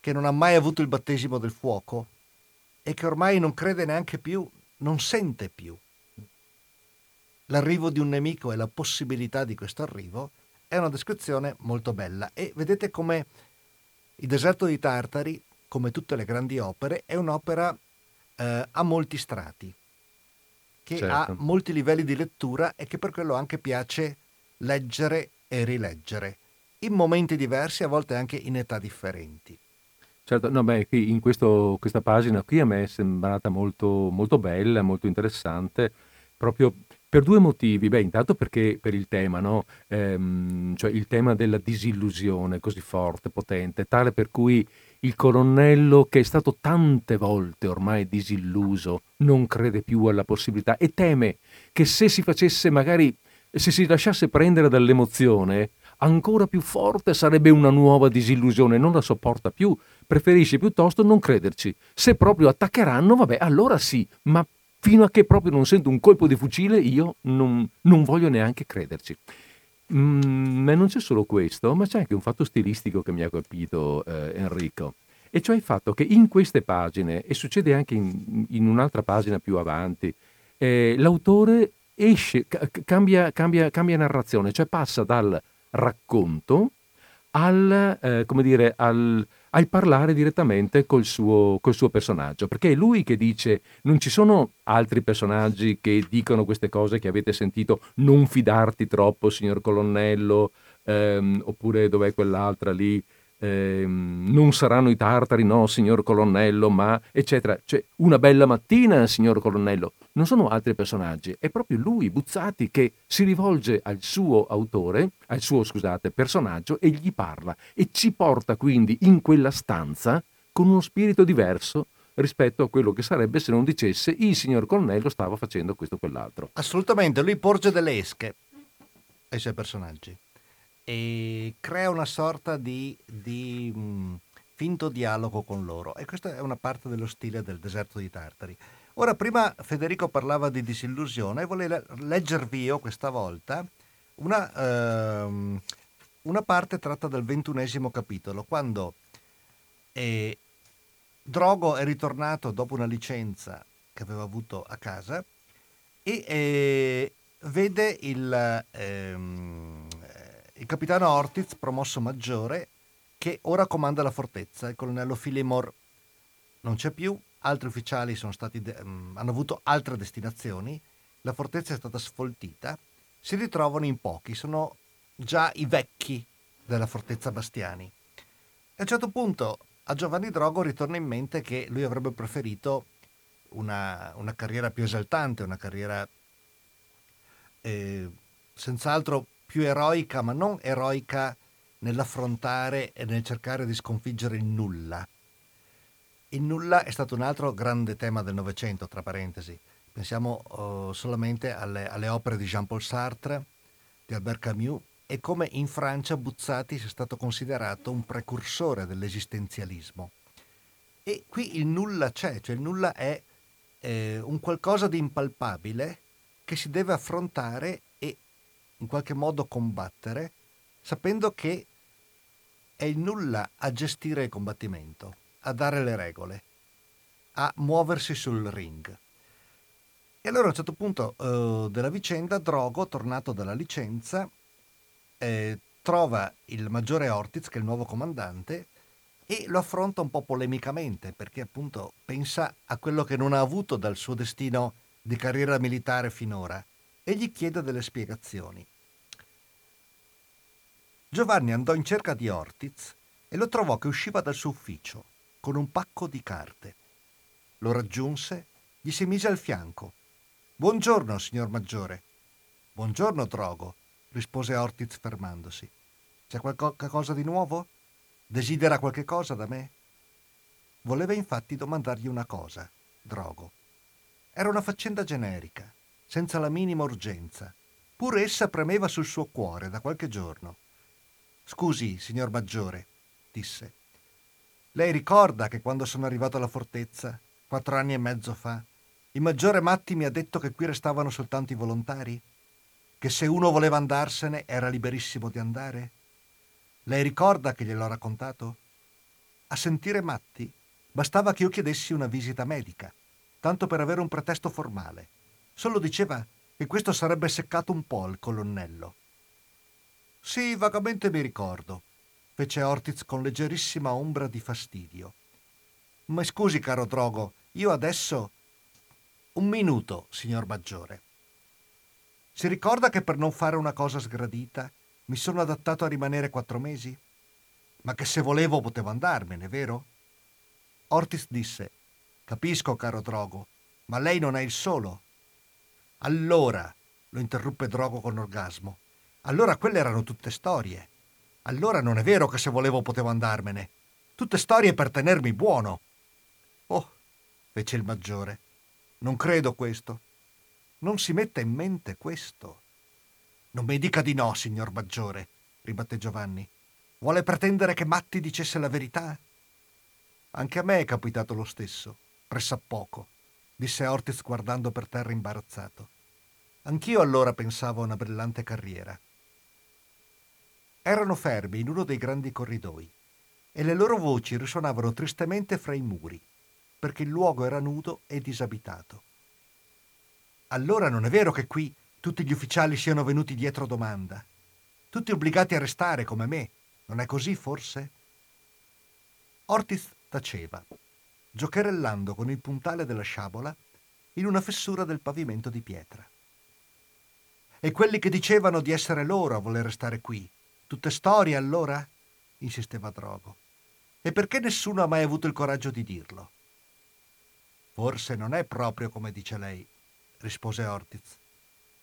che non ha mai avuto il battesimo del fuoco e che ormai non crede neanche più, non sente più l'arrivo di un nemico e la possibilità di questo arrivo, è una descrizione molto bella. E vedete come il deserto di Tartari, come tutte le grandi opere, è un'opera eh, a molti strati, che certo. ha molti livelli di lettura e che per quello anche piace leggere e rileggere, in momenti diversi, a volte anche in età differenti. Certo, no, beh, in questo, questa pagina qui a me è sembrata molto, molto bella, molto interessante, proprio per due motivi. Beh, intanto perché per il tema, no? Ehm, cioè il tema della disillusione così forte, potente, tale per cui il colonnello, che è stato tante volte ormai disilluso, non crede più alla possibilità e teme che se si facesse magari, se si lasciasse prendere dall'emozione, ancora più forte sarebbe una nuova disillusione, non la sopporta più, preferisce piuttosto non crederci. Se proprio attaccheranno, vabbè, allora sì, ma fino a che proprio non sento un colpo di fucile io non, non voglio neanche crederci. Mm, ma non c'è solo questo, ma c'è anche un fatto stilistico che mi ha colpito eh, Enrico, e cioè il fatto che in queste pagine, e succede anche in, in un'altra pagina più avanti, eh, l'autore esce, cambia, cambia, cambia narrazione, cioè passa dal racconto al, eh, dire, al, al parlare direttamente col suo, col suo, personaggio, perché è lui che dice, non ci sono altri personaggi che dicono queste cose che avete sentito, non fidarti troppo signor colonnello, ehm, oppure dov'è quell'altra lì, eh, non saranno i tartari, no, signor colonnello, ma eccetera. Cioè, una bella mattina, signor colonnello. Non sono altri personaggi, è proprio lui, Buzzati, che si rivolge al suo autore, al suo, scusate, personaggio e gli parla e ci porta quindi in quella stanza con uno spirito diverso rispetto a quello che sarebbe se non dicesse il signor colonnello stava facendo questo o quell'altro. Assolutamente, lui porge delle esche ai suoi personaggi e crea una sorta di, di mh, mm, finto dialogo con loro e questa è una parte dello stile del deserto di Tartari. Ora, prima Federico parlava di disillusione e volevo leggervi io questa volta una, uh, una parte tratta dal ventunesimo capitolo, quando eh, Drogo è ritornato dopo una licenza che aveva avuto a casa e eh, vede il... Ehm, il capitano Ortiz, promosso maggiore, che ora comanda la fortezza. Il colonnello Filimor non c'è più, altri ufficiali de- mm, hanno avuto altre destinazioni, la fortezza è stata sfoltita, si ritrovano in pochi, sono già i vecchi della fortezza Bastiani. A un certo punto a Giovanni Drogo ritorna in mente che lui avrebbe preferito una, una carriera più esaltante, una carriera eh, senz'altro più eroica, ma non eroica nell'affrontare e nel cercare di sconfiggere il nulla. Il nulla è stato un altro grande tema del Novecento, tra parentesi. Pensiamo uh, solamente alle, alle, opere di Jean-Paul Sartre, di Albert Camus, e come in Francia Buzzati sia stato considerato un precursore dell'esistenzialismo. E qui il nulla c'è, cioè il nulla è eh, un qualcosa di impalpabile che si deve affrontare in qualche modo combattere, sapendo che è il nulla a gestire il combattimento, a dare le regole, a muoversi sul ring. E allora a un certo punto uh, della vicenda, Drogo, tornato dalla licenza, eh, trova il maggiore Ortiz, che è il nuovo comandante, e lo affronta un po' polemicamente, perché appunto pensa a quello che non ha avuto dal suo destino di carriera militare finora e gli chiede delle spiegazioni. Giovanni andò in cerca di Ortiz e lo trovò che usciva dal suo ufficio con un pacco di carte. Lo raggiunse, gli si mise al fianco. Buongiorno, signor Maggiore. Buongiorno, Drogo, rispose Ortiz fermandosi. C'è qualcosa di nuovo? Desidera qualche cosa da me? Voleva infatti domandargli una cosa, Drogo. Era una faccenda generica senza la minima urgenza, Pure essa premeva sul suo cuore da qualche giorno. Scusi, signor Maggiore, disse. Lei ricorda che quando sono arrivato alla fortezza, quattro anni e mezzo fa, il maggiore Matti mi ha detto che qui restavano soltanto i volontari? Che se uno voleva andarsene era liberissimo di andare? Lei ricorda che gliel'ho raccontato? A sentire Matti bastava che io chiedessi una visita medica, tanto per avere un pretesto formale. Solo diceva che questo sarebbe seccato un po' il colonnello. Sì, vagamente mi ricordo, fece Ortiz con leggerissima ombra di fastidio. Ma scusi, caro Drogo, io adesso. Un minuto, signor Maggiore. Si ricorda che per non fare una cosa sgradita mi sono adattato a rimanere quattro mesi? Ma che se volevo potevo andarmene, vero? Ortiz disse: Capisco, caro Drogo, ma lei non è il solo. Allora, lo interruppe Drogo con orgasmo, allora quelle erano tutte storie. Allora non è vero che se volevo potevo andarmene. Tutte storie per tenermi buono. Oh, fece il maggiore. Non credo questo. Non si metta in mente questo. Non mi dica di no, signor maggiore, ribatté Giovanni. Vuole pretendere che Matti dicesse la verità? Anche a me è capitato lo stesso, pressappoco, disse Ortiz guardando per terra imbarazzato. Anch'io allora pensavo a una brillante carriera. Erano fermi in uno dei grandi corridoi e le loro voci risuonavano tristemente fra i muri, perché il luogo era nudo e disabitato. Allora non è vero che qui tutti gli ufficiali siano venuti dietro domanda. Tutti obbligati a restare come me. Non è così, forse? Ortiz taceva, giocherellando con il puntale della sciabola in una fessura del pavimento di pietra. E quelli che dicevano di essere loro a voler restare qui, Tutte storie allora? insisteva Drogo. E perché nessuno ha mai avuto il coraggio di dirlo? Forse non è proprio come dice lei, rispose Ortiz.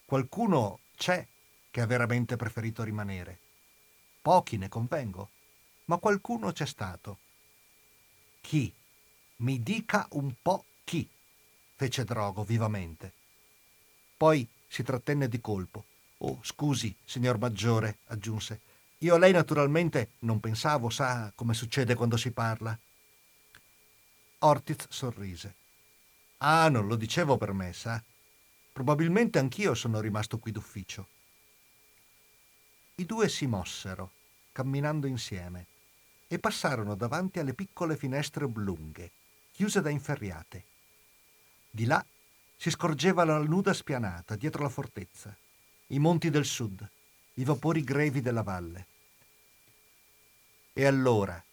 Qualcuno c'è che ha veramente preferito rimanere. Pochi ne convengo, ma qualcuno c'è stato. Chi? Mi dica un po' chi, fece Drogo vivamente. Poi si trattenne di colpo. Oh, scusi, signor Maggiore, aggiunse, io a lei naturalmente non pensavo, sa come succede quando si parla. Ortiz sorrise. Ah, non lo dicevo per me, sa. Probabilmente anch'io sono rimasto qui d'ufficio. I due si mossero, camminando insieme, e passarono davanti alle piccole finestre oblunghe, chiuse da inferriate. Di là si scorgeva la nuda spianata dietro la fortezza, i monti del sud, i vapori grevi della valle. E allora,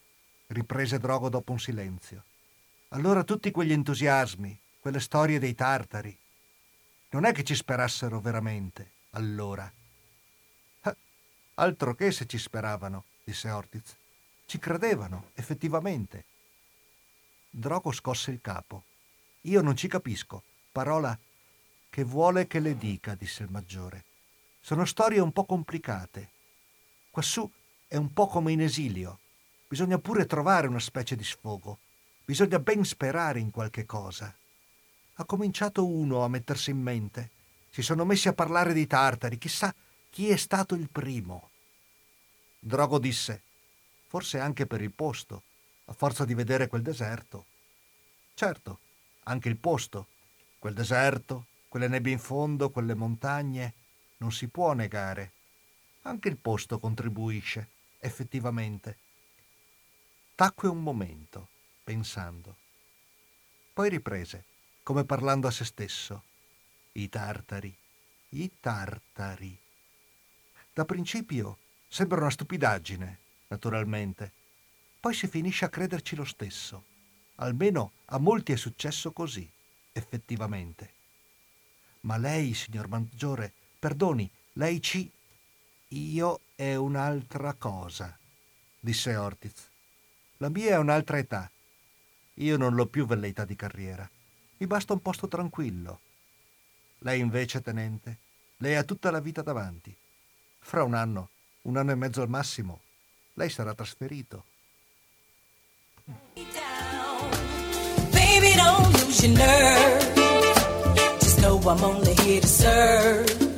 riprese Drogo dopo un silenzio, allora tutti quegli entusiasmi, quelle storie dei tartari, non è che ci sperassero veramente, allora. Ah, altro che se ci speravano, disse Ortiz. Ci credevano, effettivamente. Drogo scosse il capo. Io non ci capisco. Parola che vuole che le dica, disse il maggiore. Sono storie un po' complicate. Quassù è un po' come in esilio. Bisogna pure trovare una specie di sfogo. Bisogna ben sperare in qualche cosa. Ha cominciato uno a mettersi in mente. Si sono messi a parlare di tartari. Chissà chi è stato il primo. Drogo disse, forse anche per il posto, a forza di vedere quel deserto. Certo, anche il posto, quel deserto, quelle nebbie in fondo, quelle montagne, non si può negare. Anche il posto contribuisce effettivamente. Tacque un momento, pensando. Poi riprese, come parlando a se stesso. I tartari, i tartari. Da principio sembra una stupidaggine, naturalmente. Poi si finisce a crederci lo stesso. Almeno a molti è successo così, effettivamente. Ma lei, signor Maggiore, perdoni, lei ci io è un'altra cosa, disse Ortiz. La mia è un'altra età. Io non l'ho più velleità di carriera. Mi basta un posto tranquillo. Lei invece, tenente, lei ha tutta la vita davanti. Fra un anno, un anno e mezzo al massimo, lei sarà trasferito. Lose your nerve. Just know I'm only here to serve.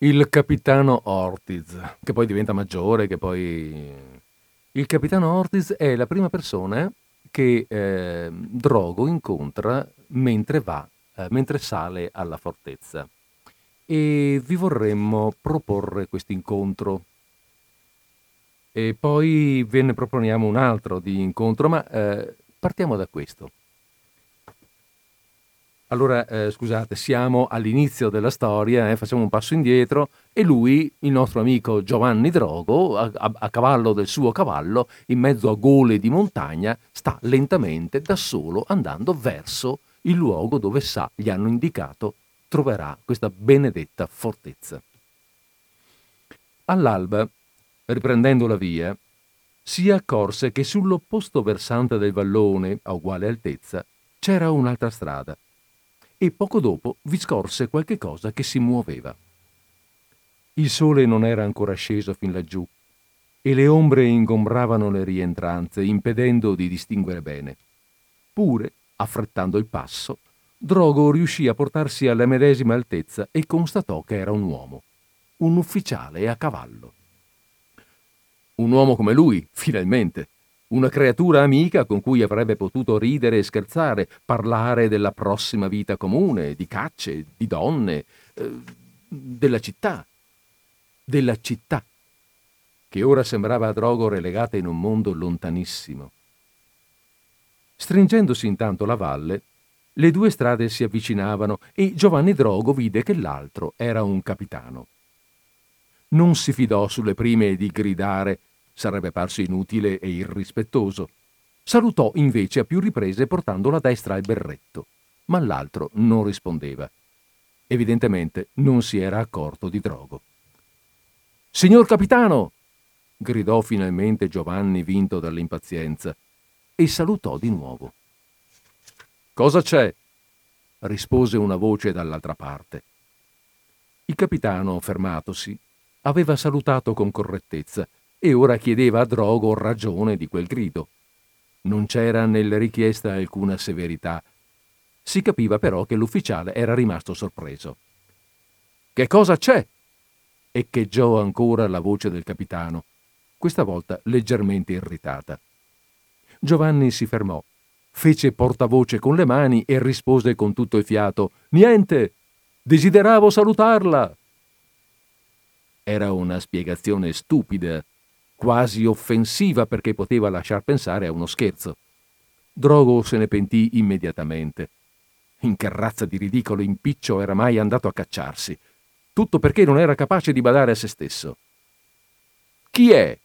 Il capitano Ortiz, che poi diventa maggiore, che poi... Il capitano Ortiz è la prima persona che eh, Drogo incontra mentre va, eh, mentre sale alla fortezza. E vi vorremmo proporre questo incontro. E poi ve ne proponiamo un altro di incontro, ma eh, partiamo da questo. Allora, eh, scusate, siamo all'inizio della storia, eh, facciamo un passo indietro e lui, il nostro amico Giovanni Drogo, a, a, a, cavallo del suo cavallo, in mezzo a gole di montagna, sta lentamente da solo andando verso il luogo dove sa, gli hanno indicato, troverà questa benedetta fortezza. All'alba, riprendendo la via, si accorse che sull'opposto versante del vallone, a uguale altezza, c'era un'altra strada e poco dopo vi scorse qualche cosa che si muoveva. Il sole non era ancora sceso fin laggiù e le ombre ingombravano le rientranze, impedendo di distinguere bene. Pure, affrettando il passo, Drogo riuscì a portarsi alla medesima altezza e constatò che era un uomo, un ufficiale a cavallo. Un uomo come lui, finalmente, una creatura amica con cui avrebbe potuto ridere e scherzare, parlare della prossima vita comune, di cacce, di donne, eh, della città, della città, che ora sembrava a Drogo relegata in un mondo lontanissimo. Stringendosi intanto la valle, le due strade si avvicinavano e Giovanni Drogo vide che l'altro era un capitano. Non si fidò sulle prime di gridare sarebbe parso inutile e irrispettoso. Salutò invece a più riprese portando la destra al berretto, ma l'altro non rispondeva. Evidentemente non si era accorto di Drogo. Signor capitano! gridò finalmente Giovanni vinto dall'impazienza e salutò di nuovo. Cosa c'è? rispose una voce dall'altra parte. Il capitano, fermatosi, aveva salutato con correttezza e ora chiedeva a Drogo ragione di quel grido. Non c'era nella richiesta alcuna severità. Si capiva però che l'ufficiale era rimasto sorpreso. Che cosa c'è? echeggiò ancora la voce del capitano, questa volta leggermente irritata. Giovanni si fermò, fece portavoce con le mani e rispose con tutto il fiato Niente. Desideravo salutarla. Era una spiegazione stupida quasi offensiva perché poteva lasciar pensare a uno scherzo. Drogo se ne pentì immediatamente. In che razza di ridicolo impiccio era mai andato a cacciarsi? Tutto perché non era capace di badare a se stesso. Chi è?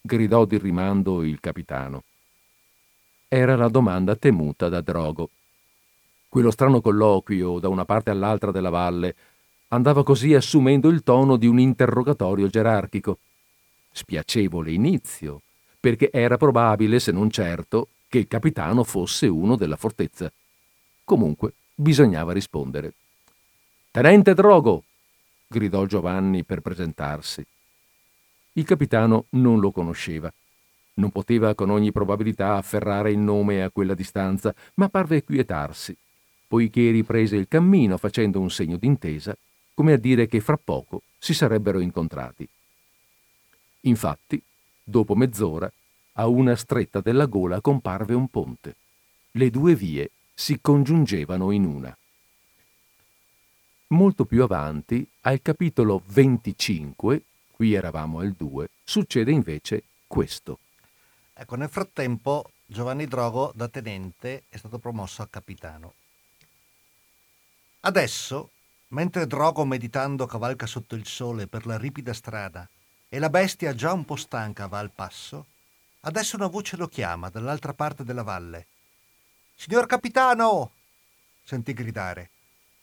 gridò di rimando il capitano. Era la domanda temuta da Drogo. Quello strano colloquio da una parte all'altra della valle andava così assumendo il tono di un interrogatorio gerarchico spiacevole inizio, perché era probabile, se non certo, che il capitano fosse uno della fortezza. Comunque bisognava rispondere. Tenente Drogo! gridò Giovanni per presentarsi. Il capitano non lo conosceva. Non poteva con ogni probabilità afferrare il nome a quella distanza, ma parve quietarsi, poiché riprese il cammino facendo un segno d'intesa, come a dire che fra poco si sarebbero incontrati. Infatti, dopo mezz'ora, a una stretta della gola comparve un ponte. Le due vie si congiungevano in una. Molto più avanti, al capitolo 25, qui eravamo al 2, succede invece questo. Ecco, nel frattempo Giovanni Drogo da tenente è stato promosso a capitano. Adesso, mentre Drogo meditando cavalca sotto il sole per la ripida strada e la bestia già un po' stanca va al passo, adesso una voce lo chiama dall'altra parte della valle. Signor capitano! sentì gridare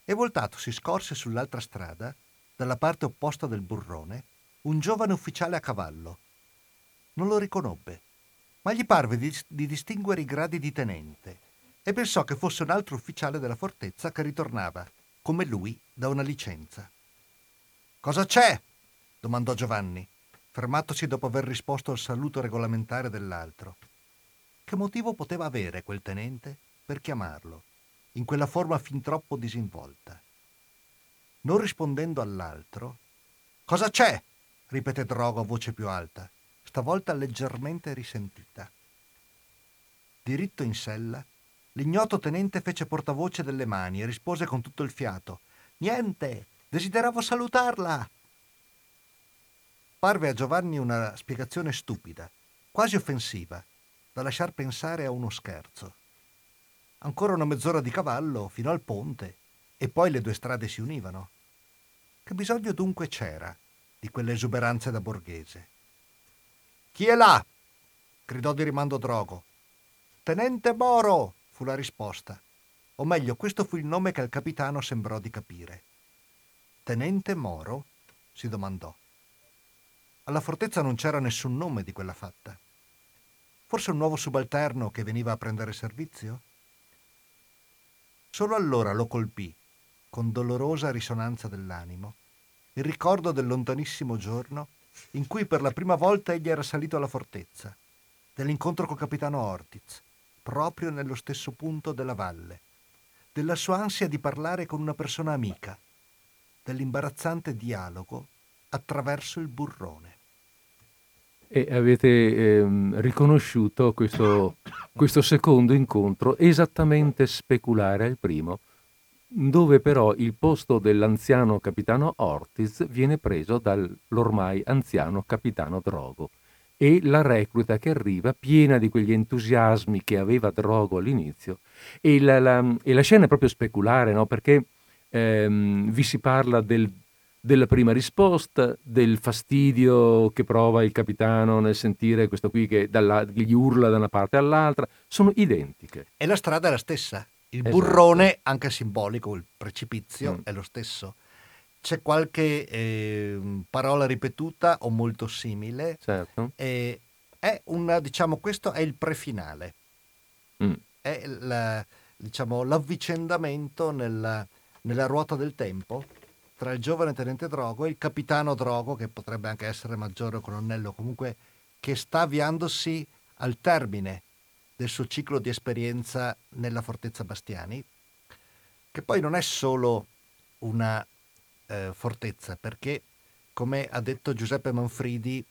e voltato si scorse sull'altra strada, dalla parte opposta del burrone, un giovane ufficiale a cavallo. Non lo riconobbe, ma gli parve di, di distinguere i gradi di tenente e pensò che fosse un altro ufficiale della fortezza che ritornava, come lui, da una licenza. Cosa c'è? domandò Giovanni fermatosi dopo aver risposto al saluto regolamentare dell'altro. Che motivo poteva avere quel tenente per chiamarlo, in quella forma fin troppo disinvolta? Non rispondendo all'altro, Cosa c'è? ripeté Drogo a voce più alta, stavolta leggermente risentita. Diritto in sella, l'ignoto tenente fece portavoce delle mani e rispose con tutto il fiato. Niente, desideravo salutarla. Parve a Giovanni una spiegazione stupida, quasi offensiva, da lasciar pensare a uno scherzo. Ancora una mezz'ora di cavallo fino al ponte e poi le due strade si univano. Che bisogno dunque c'era di quell'esuberanza da borghese? Chi è là? gridò di rimando Drogo. Tenente Moro, fu la risposta. O meglio, questo fu il nome che al capitano sembrò di capire. Tenente Moro? si domandò. Alla fortezza non c'era nessun nome di quella fatta. Forse un nuovo subalterno che veniva a prendere servizio? Solo allora lo colpì, con dolorosa risonanza dell'animo, il ricordo del lontanissimo giorno in cui per la prima volta egli era salito alla fortezza, dell'incontro col capitano Ortiz, proprio nello stesso punto della valle, della sua ansia di parlare con una persona amica, dell'imbarazzante dialogo attraverso il burrone. E avete ehm, riconosciuto questo, questo secondo incontro esattamente speculare al primo, dove però il posto dell'anziano capitano Ortiz viene preso dall'ormai anziano capitano Drogo e la recluta che arriva piena di quegli entusiasmi che aveva Drogo all'inizio e la, la, e la scena è proprio speculare no? perché ehm, vi si parla del della prima risposta, del fastidio che prova il capitano nel sentire questo qui che dalla, gli urla da una parte all'altra, sono identiche. E la strada è la stessa. Il esatto. burrone, anche simbolico, il precipizio, mm. è lo stesso. C'è qualche eh, parola ripetuta o molto simile. Certo. E è una, diciamo, questo è il prefinale. Mm. È la, diciamo, l'avvicendamento nella, nella ruota del tempo tra il giovane tenente Drogo e il capitano Drogo, che potrebbe anche essere maggiore o colonnello, comunque che sta avviandosi al termine del suo ciclo di esperienza nella fortezza Bastiani, che poi non è solo una eh, fortezza, perché come ha detto Giuseppe Manfridi,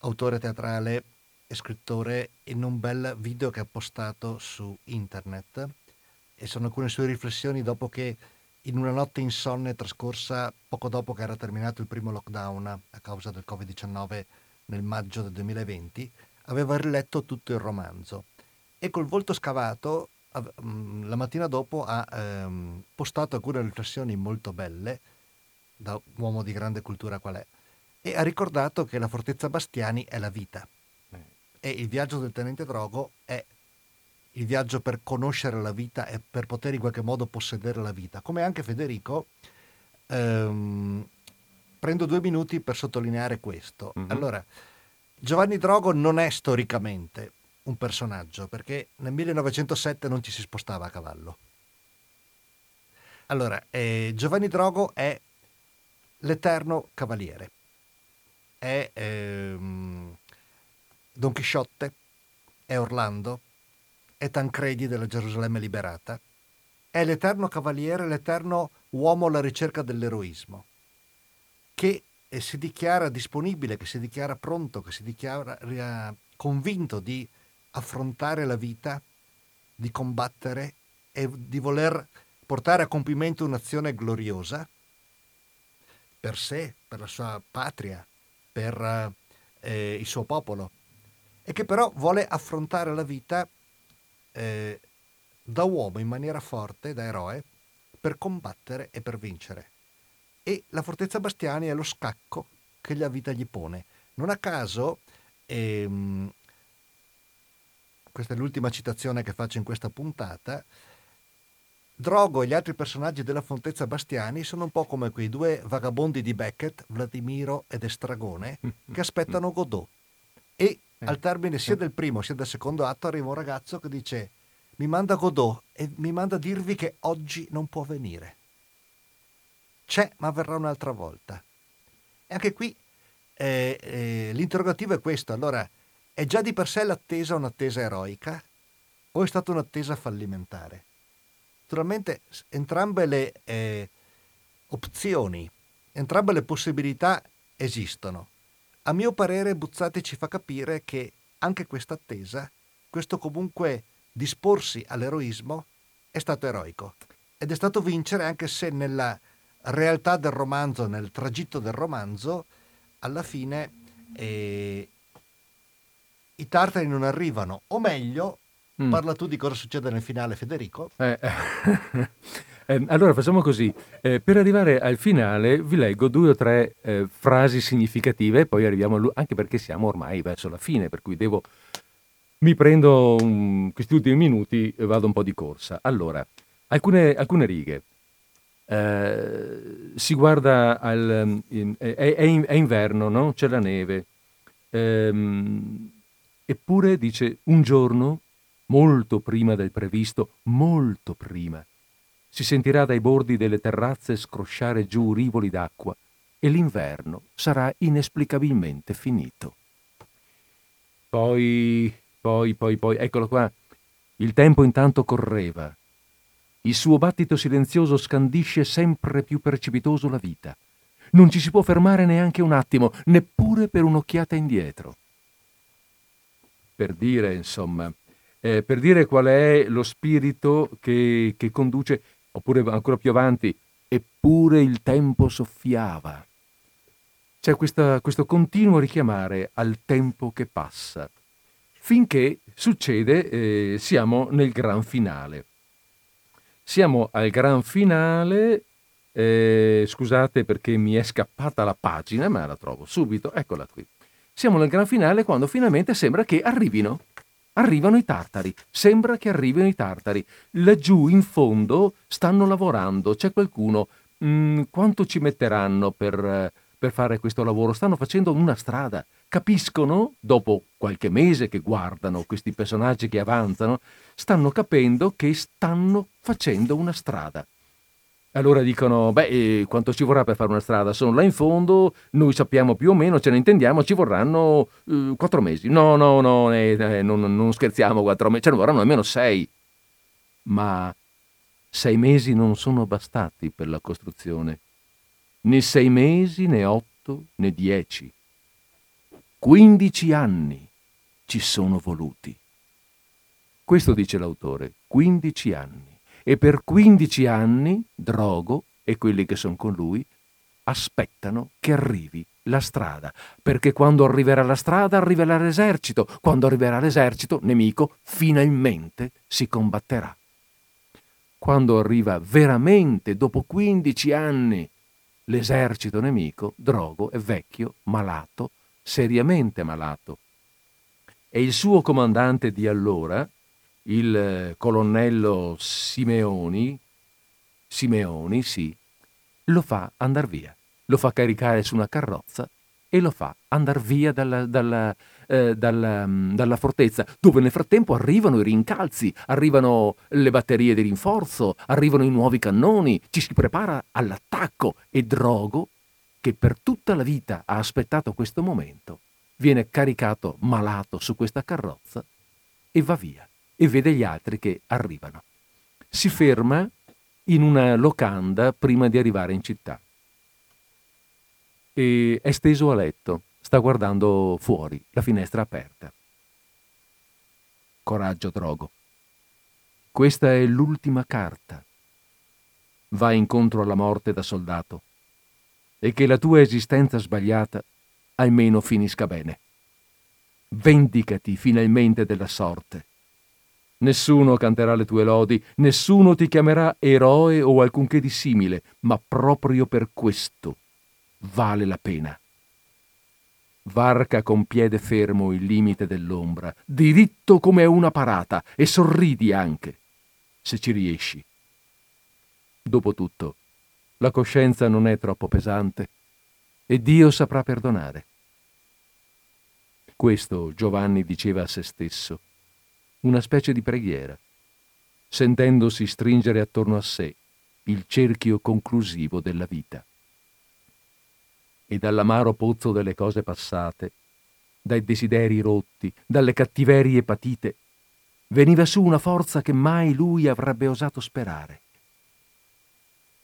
autore teatrale e scrittore, in un bel video che ha postato su internet, e sono alcune sue riflessioni dopo che in una notte insonne trascorsa poco dopo che era terminato il primo lockdown a causa del Covid-19 nel maggio del 2020, aveva riletto tutto il romanzo e col volto scavato mm, la mattina dopo ha ehm, postato alcune riflessioni molto belle, da uomo di grande cultura qual è, e ha ricordato che la fortezza Bastiani è la vita eh. e il viaggio del tenente Drogo è il viaggio per conoscere la vita e per poter in qualche modo possedere la vita. Come anche Federico, ehm, prendo due minuti per sottolineare questo. Mm-hmm. Allora, Giovanni Drogo non è storicamente un personaggio perché nel 1907 non ci si spostava a cavallo. Allora, eh, Giovanni Drogo è l'eterno cavaliere, è ehm, Don Chisciotte, è Orlando, è Tancredi della Gerusalemme liberata, è l'eterno cavaliere, l'eterno uomo alla ricerca dell'eroismo, che eh, si dichiara disponibile, che si dichiara pronto, che si dichiara convinto di affrontare la vita, di combattere e di voler portare a compimento un'azione gloriosa per sé, per la sua patria, per eh, il suo popolo, e che però vuole affrontare la vita eh, da uomo in maniera forte, da eroe, per combattere e per vincere. E la fortezza Bastiani è lo scacco che la vita gli pone. Non a caso, ehm, questa è l'ultima citazione che faccio in questa puntata, Drogo e gli altri personaggi della Fortezza Bastiani sono un po' come quei due vagabondi di Beckett, Vladimiro ed Estragone, che aspettano Godot. E eh. al termine sia del primo sia del secondo atto arriva un ragazzo che dice mi manda Godot e mi manda a dirvi che oggi non può venire. C'è, ma verrà un'altra volta. E anche qui eh, eh, l'interrogativo è questo. Allora, è già di per sé l'attesa un'attesa eroica o è stata un'attesa fallimentare? Naturalmente entrambe le eh, opzioni Entrambe le possibilità esistono. A mio parere Buzzati ci fa capire che anche questa attesa, questo comunque disporsi all'eroismo, è stato eroico ed è stato vincere anche se nella realtà del romanzo, nel tragitto del romanzo, alla fine eh, i tartari non arrivano, o meglio, mm. parla tu di cosa succede nel finale Federico. Eh, eh, allora facciamo così, eh, per arrivare al finale vi leggo due o tre eh, frasi significative e poi arriviamo, anche perché siamo ormai verso la fine, per cui devo, mi prendo um, questi ultimi minuti e vado un po' di corsa. Allora, alcune, alcune righe. Eh, si guarda al... In, è, è, in, è, inverno, no? C'è la neve. Ehm, eppure dice un giorno, molto prima del previsto, molto prima, si sentirà dai bordi delle terrazze scrosciare giù rivoli d'acqua e l'inverno sarà inesplicabilmente finito. Poi, poi, poi, poi, eccolo qua. Il tempo intanto correva il suo battito silenzioso scandisce sempre più precipitoso la vita. Non ci si può fermare neanche un attimo, neppure per un'occhiata indietro. Per dire, insomma, eh, per dire qual è lo spirito che, che conduce, oppure ancora più avanti, eppure il tempo soffiava. C'è questa, questo continuo richiamare al tempo che passa, finché succede, eh, siamo nel gran finale. Siamo al gran finale. Eh, scusate perché mi è scappata la pagina, ma la trovo subito. Eccola qui. Siamo nel gran finale quando finalmente sembra che arrivino. Arrivano i tartari. Sembra che arrivino i tartari. Laggiù in fondo stanno lavorando. C'è qualcuno. Mm, quanto ci metteranno per, per fare questo lavoro? Stanno facendo una strada capiscono, dopo qualche mese che guardano questi personaggi che avanzano, stanno capendo che stanno facendo una strada. Allora dicono, beh, eh, quanto ci vorrà per fare una strada? Sono là in fondo, noi sappiamo più o meno, ce ne intendiamo, ci vorranno eh, quattro mesi. No, no, no, eh, non, non, scherziamo, quattro mesi, ce ne vorranno almeno sei. Ma sei mesi non sono bastati per la costruzione. Né sei mesi, né otto, né dieci. 15 anni ci sono voluti. Questo dice l'autore, 15 anni. E per 15 anni Drogo e quelli che sono con lui aspettano che arrivi la strada, perché quando arriverà la strada arriverà l'esercito, quando arriverà l'esercito nemico finalmente si combatterà. Quando arriva veramente dopo 15 anni l'esercito nemico, Drogo è vecchio, malato, seriamente malato. E il suo comandante di allora, il colonnello Simeoni, Simeoni, sì, lo fa andare via, lo fa caricare su una carrozza e lo fa andare via dalla, dalla, eh, dalla, mm, dalla, fortezza, dove nel frattempo arrivano i rincalzi, arrivano le batterie di rinforzo, arrivano i nuovi cannoni, ci si prepara all'attacco. E Drogo che per tutta la vita ha aspettato questo momento, viene caricato malato su questa carrozza e va via e vede gli altri che arrivano. Si ferma in una locanda prima di arrivare in città. E è steso a letto, sta guardando fuori, la finestra aperta. Coraggio, Drogo. Questa è l'ultima carta. Va incontro alla morte da soldato e che la tua esistenza sbagliata almeno finisca bene. Vendicati finalmente della sorte. Nessuno canterà le tue lodi, nessuno ti chiamerà eroe o alcunché di simile, ma proprio per questo vale la pena. Varca con piede fermo il limite dell'ombra, diritto come una parata, e sorridi anche, se ci riesci. Dopotutto, la coscienza non è troppo pesante e Dio saprà perdonare. Questo Giovanni diceva a se stesso, una specie di preghiera, sentendosi stringere attorno a sé il cerchio conclusivo della vita. E dall'amaro pozzo delle cose passate, dai desideri rotti, dalle cattiverie patite, veniva su una forza che mai lui avrebbe osato sperare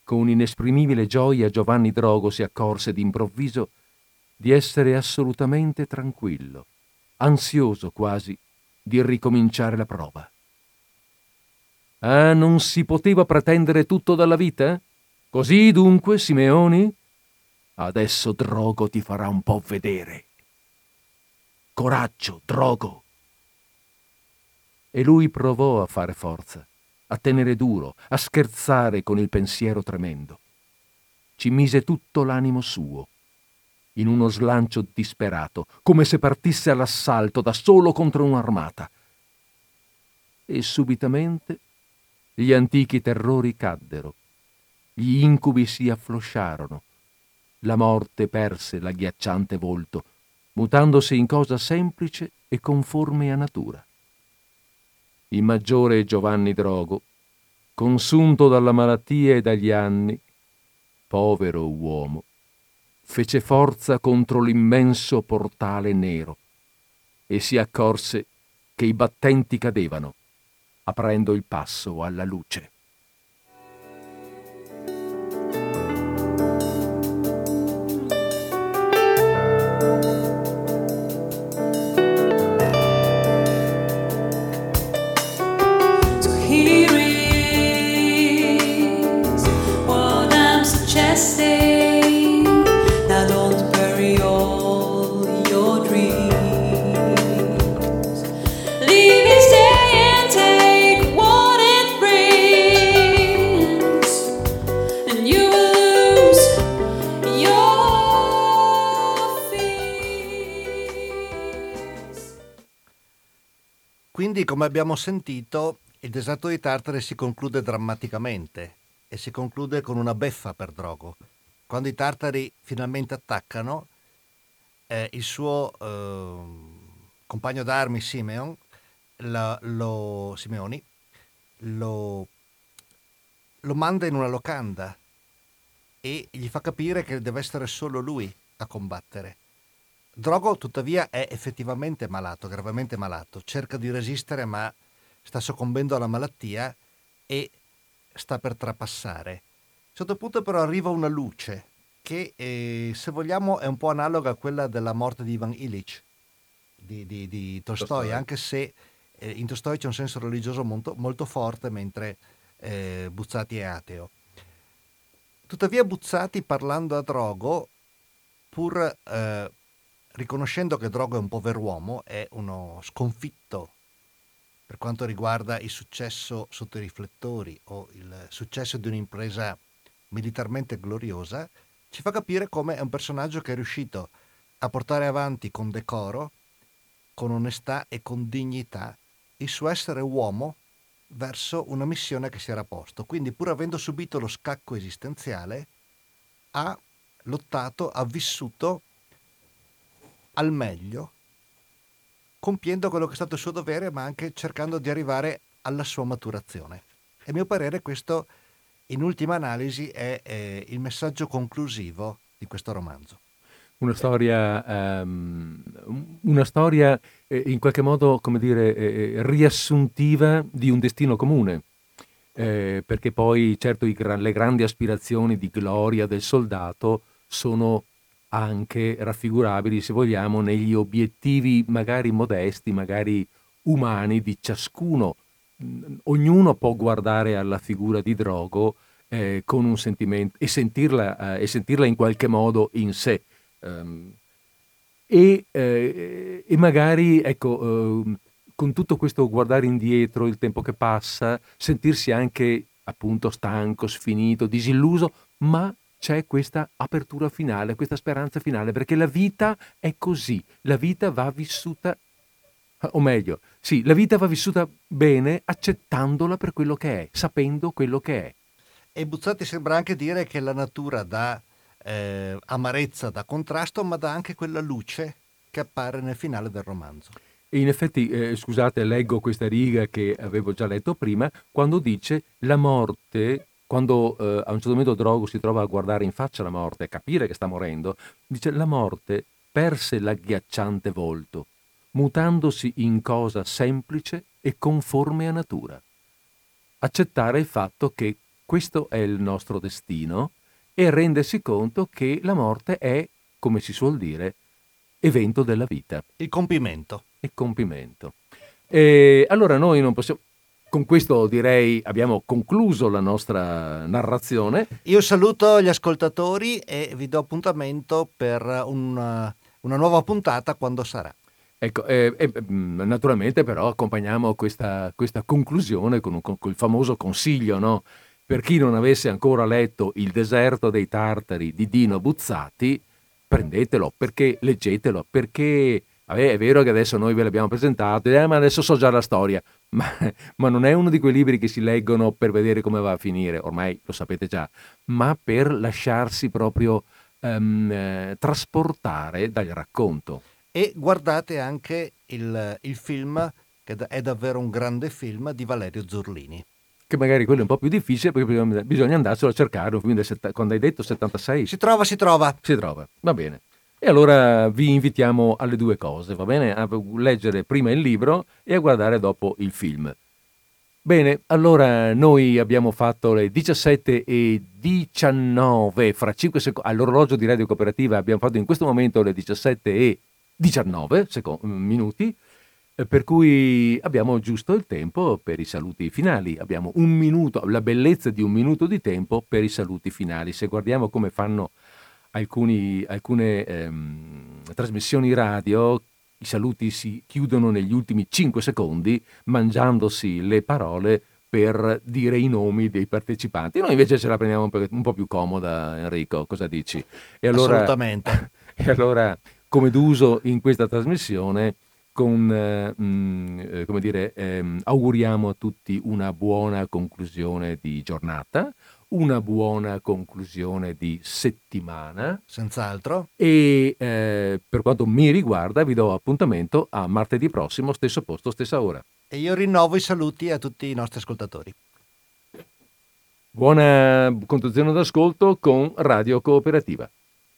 con inesprimibile gioia Giovanni Drogo si accorse d'improvviso di essere assolutamente tranquillo, ansioso quasi di ricominciare la prova. Ah, non si poteva pretendere tutto dalla vita? Così dunque, Simeoni? Adesso Drogo ti farà un po' vedere. Coraggio, Drogo! E lui provò a fare forza, a tenere duro, a scherzare con il pensiero tremendo. Ci mise tutto l'animo suo, in uno slancio disperato, come se partisse all'assalto da solo contro un'armata. E subitamente gli antichi terrori caddero, gli incubi si afflosciarono, la morte perse l'agghiacciante volto, mutandosi in cosa semplice e conforme a natura. Il maggiore Giovanni Drogo, consunto dalla malattia e dagli anni, povero uomo, fece forza contro l'immenso portale nero e si accorse che i battenti cadevano, aprendo il passo alla luce. Quindi, come abbiamo sentito, il deserto di Tartare si conclude drammaticamente e si conclude con una beffa per Drogo. Quando i tartari finalmente attaccano, eh, il suo eh, compagno d'armi Simeon, la, lo, Simeoni lo, lo manda in una locanda e gli fa capire che deve essere solo lui a combattere. Drogo tuttavia è effettivamente malato, gravemente malato, cerca di resistere ma sta soccombendo alla malattia e sta per trapassare. A un certo punto però arriva una luce che eh, se vogliamo è un po' analoga a quella della morte di Ivan Illich di, di, di Tolstoi, anche se eh, in Tolstoi c'è un senso religioso molto, molto forte mentre eh, Buzzati è ateo. Tuttavia Buzzati parlando a Drogo, pur eh, riconoscendo che Drogo è un pover'uomo, è uno sconfitto per quanto riguarda il successo sotto i riflettori o il successo di un'impresa militarmente gloriosa, ci fa capire come è un personaggio che è riuscito a portare avanti con decoro, con onestà e con dignità il suo essere uomo verso una missione che si era posto. Quindi pur avendo subito lo scacco esistenziale, ha lottato, ha vissuto al meglio, compiendo quello che è stato il suo dovere, ma anche cercando di arrivare alla sua maturazione. E a mio parere questo, in ultima analisi, è, è il messaggio conclusivo di questo romanzo. Una storia, um, una storia eh, in qualche modo, come dire, eh, riassuntiva di un destino comune. Eh, perché poi certo i, le grandi aspirazioni di gloria del soldato sono anche raffigurabili, se vogliamo, negli obiettivi magari modesti, magari umani di ciascuno. Ognuno può guardare alla figura di Drogo eh, con un sentimento e sentirla, eh, e sentirla, in qualche modo in sé. Um, e, eh, e, magari, ecco, ehm, con tutto questo guardare indietro, il tempo che passa, sentirsi anche appunto stanco, sfinito, disilluso, ma c'è questa apertura finale, questa speranza finale, perché la vita è così, la vita va vissuta, o meglio, sì, la vita va vissuta bene accettandola per quello che è, sapendo quello che è. E Buzzati sembra anche dire che la natura dà eh, amarezza, dà contrasto, ma dà anche quella luce che appare nel finale del romanzo. E in effetti, eh, scusate, leggo questa riga che avevo già letto prima, quando dice la morte quando eh, a un certo momento Drogo si trova a guardare in faccia la morte e capire che sta morendo, dice la morte perse l'agghiacciante volto, mutandosi in cosa semplice e conforme a natura. Accettare il fatto che questo è il nostro destino e rendersi conto che la morte è, come si suol dire, evento della vita. Il compimento. Il compimento. E allora noi non possiamo... Con questo direi abbiamo concluso la nostra narrazione. Io saluto gli ascoltatori e vi do appuntamento per una, una nuova puntata quando sarà. Ecco, eh, eh, naturalmente però accompagniamo questa, questa conclusione con, un, con, il famoso consiglio, no? Per chi non avesse ancora letto Il deserto dei tartari di Dino Buzzati, prendetelo, perché leggetelo, perché vabbè, è vero che adesso noi ve l'abbiamo presentato, eh, ma adesso so già la storia, ma, ma, non è uno di quei libri che si leggono per vedere come va a finire, ormai lo sapete già, ma per lasciarsi proprio um, eh, trasportare dal racconto. E guardate anche il, il film, che è davvero un grande film, di Valerio Zurlini che magari quello è un po' più difficile perché bisogna andarselo a cercare, set- quando hai detto 76. Si trova, si trova. Si trova, va bene. E allora vi invitiamo alle due cose, va bene? A leggere prima il libro e a guardare dopo il film. Bene, allora noi abbiamo fatto le 17 e 19, fra 5 secondi, all'orologio di Radio Cooperativa abbiamo fatto in questo momento le 17 e 19 secondi, minuti. Eh, per cui abbiamo giusto il tempo per i saluti finali, abbiamo un minuto, la bellezza di un minuto di tempo per i saluti finali. Se guardiamo come fanno alcuni, alcune ehm, trasmissioni radio, i saluti si chiudono negli ultimi 5 secondi mangiandosi le parole per dire i nomi dei partecipanti. Noi invece ce la prendiamo un po', più comoda, Enrico, cosa dici? E allora, Assolutamente. E allora, come d'uso in questa trasmissione, con, eh, mm, eh, come dire, ehm, auguriamo a tutti una buona conclusione di giornata, una buona conclusione di settimana. Senz'altro. E eh, per quanto mi riguarda vi do appuntamento a martedì prossimo, stesso posto, stessa ora. E io rinnovo i saluti a tutti i nostri ascoltatori. Buona conduzione d'ascolto con Radio Cooperativa.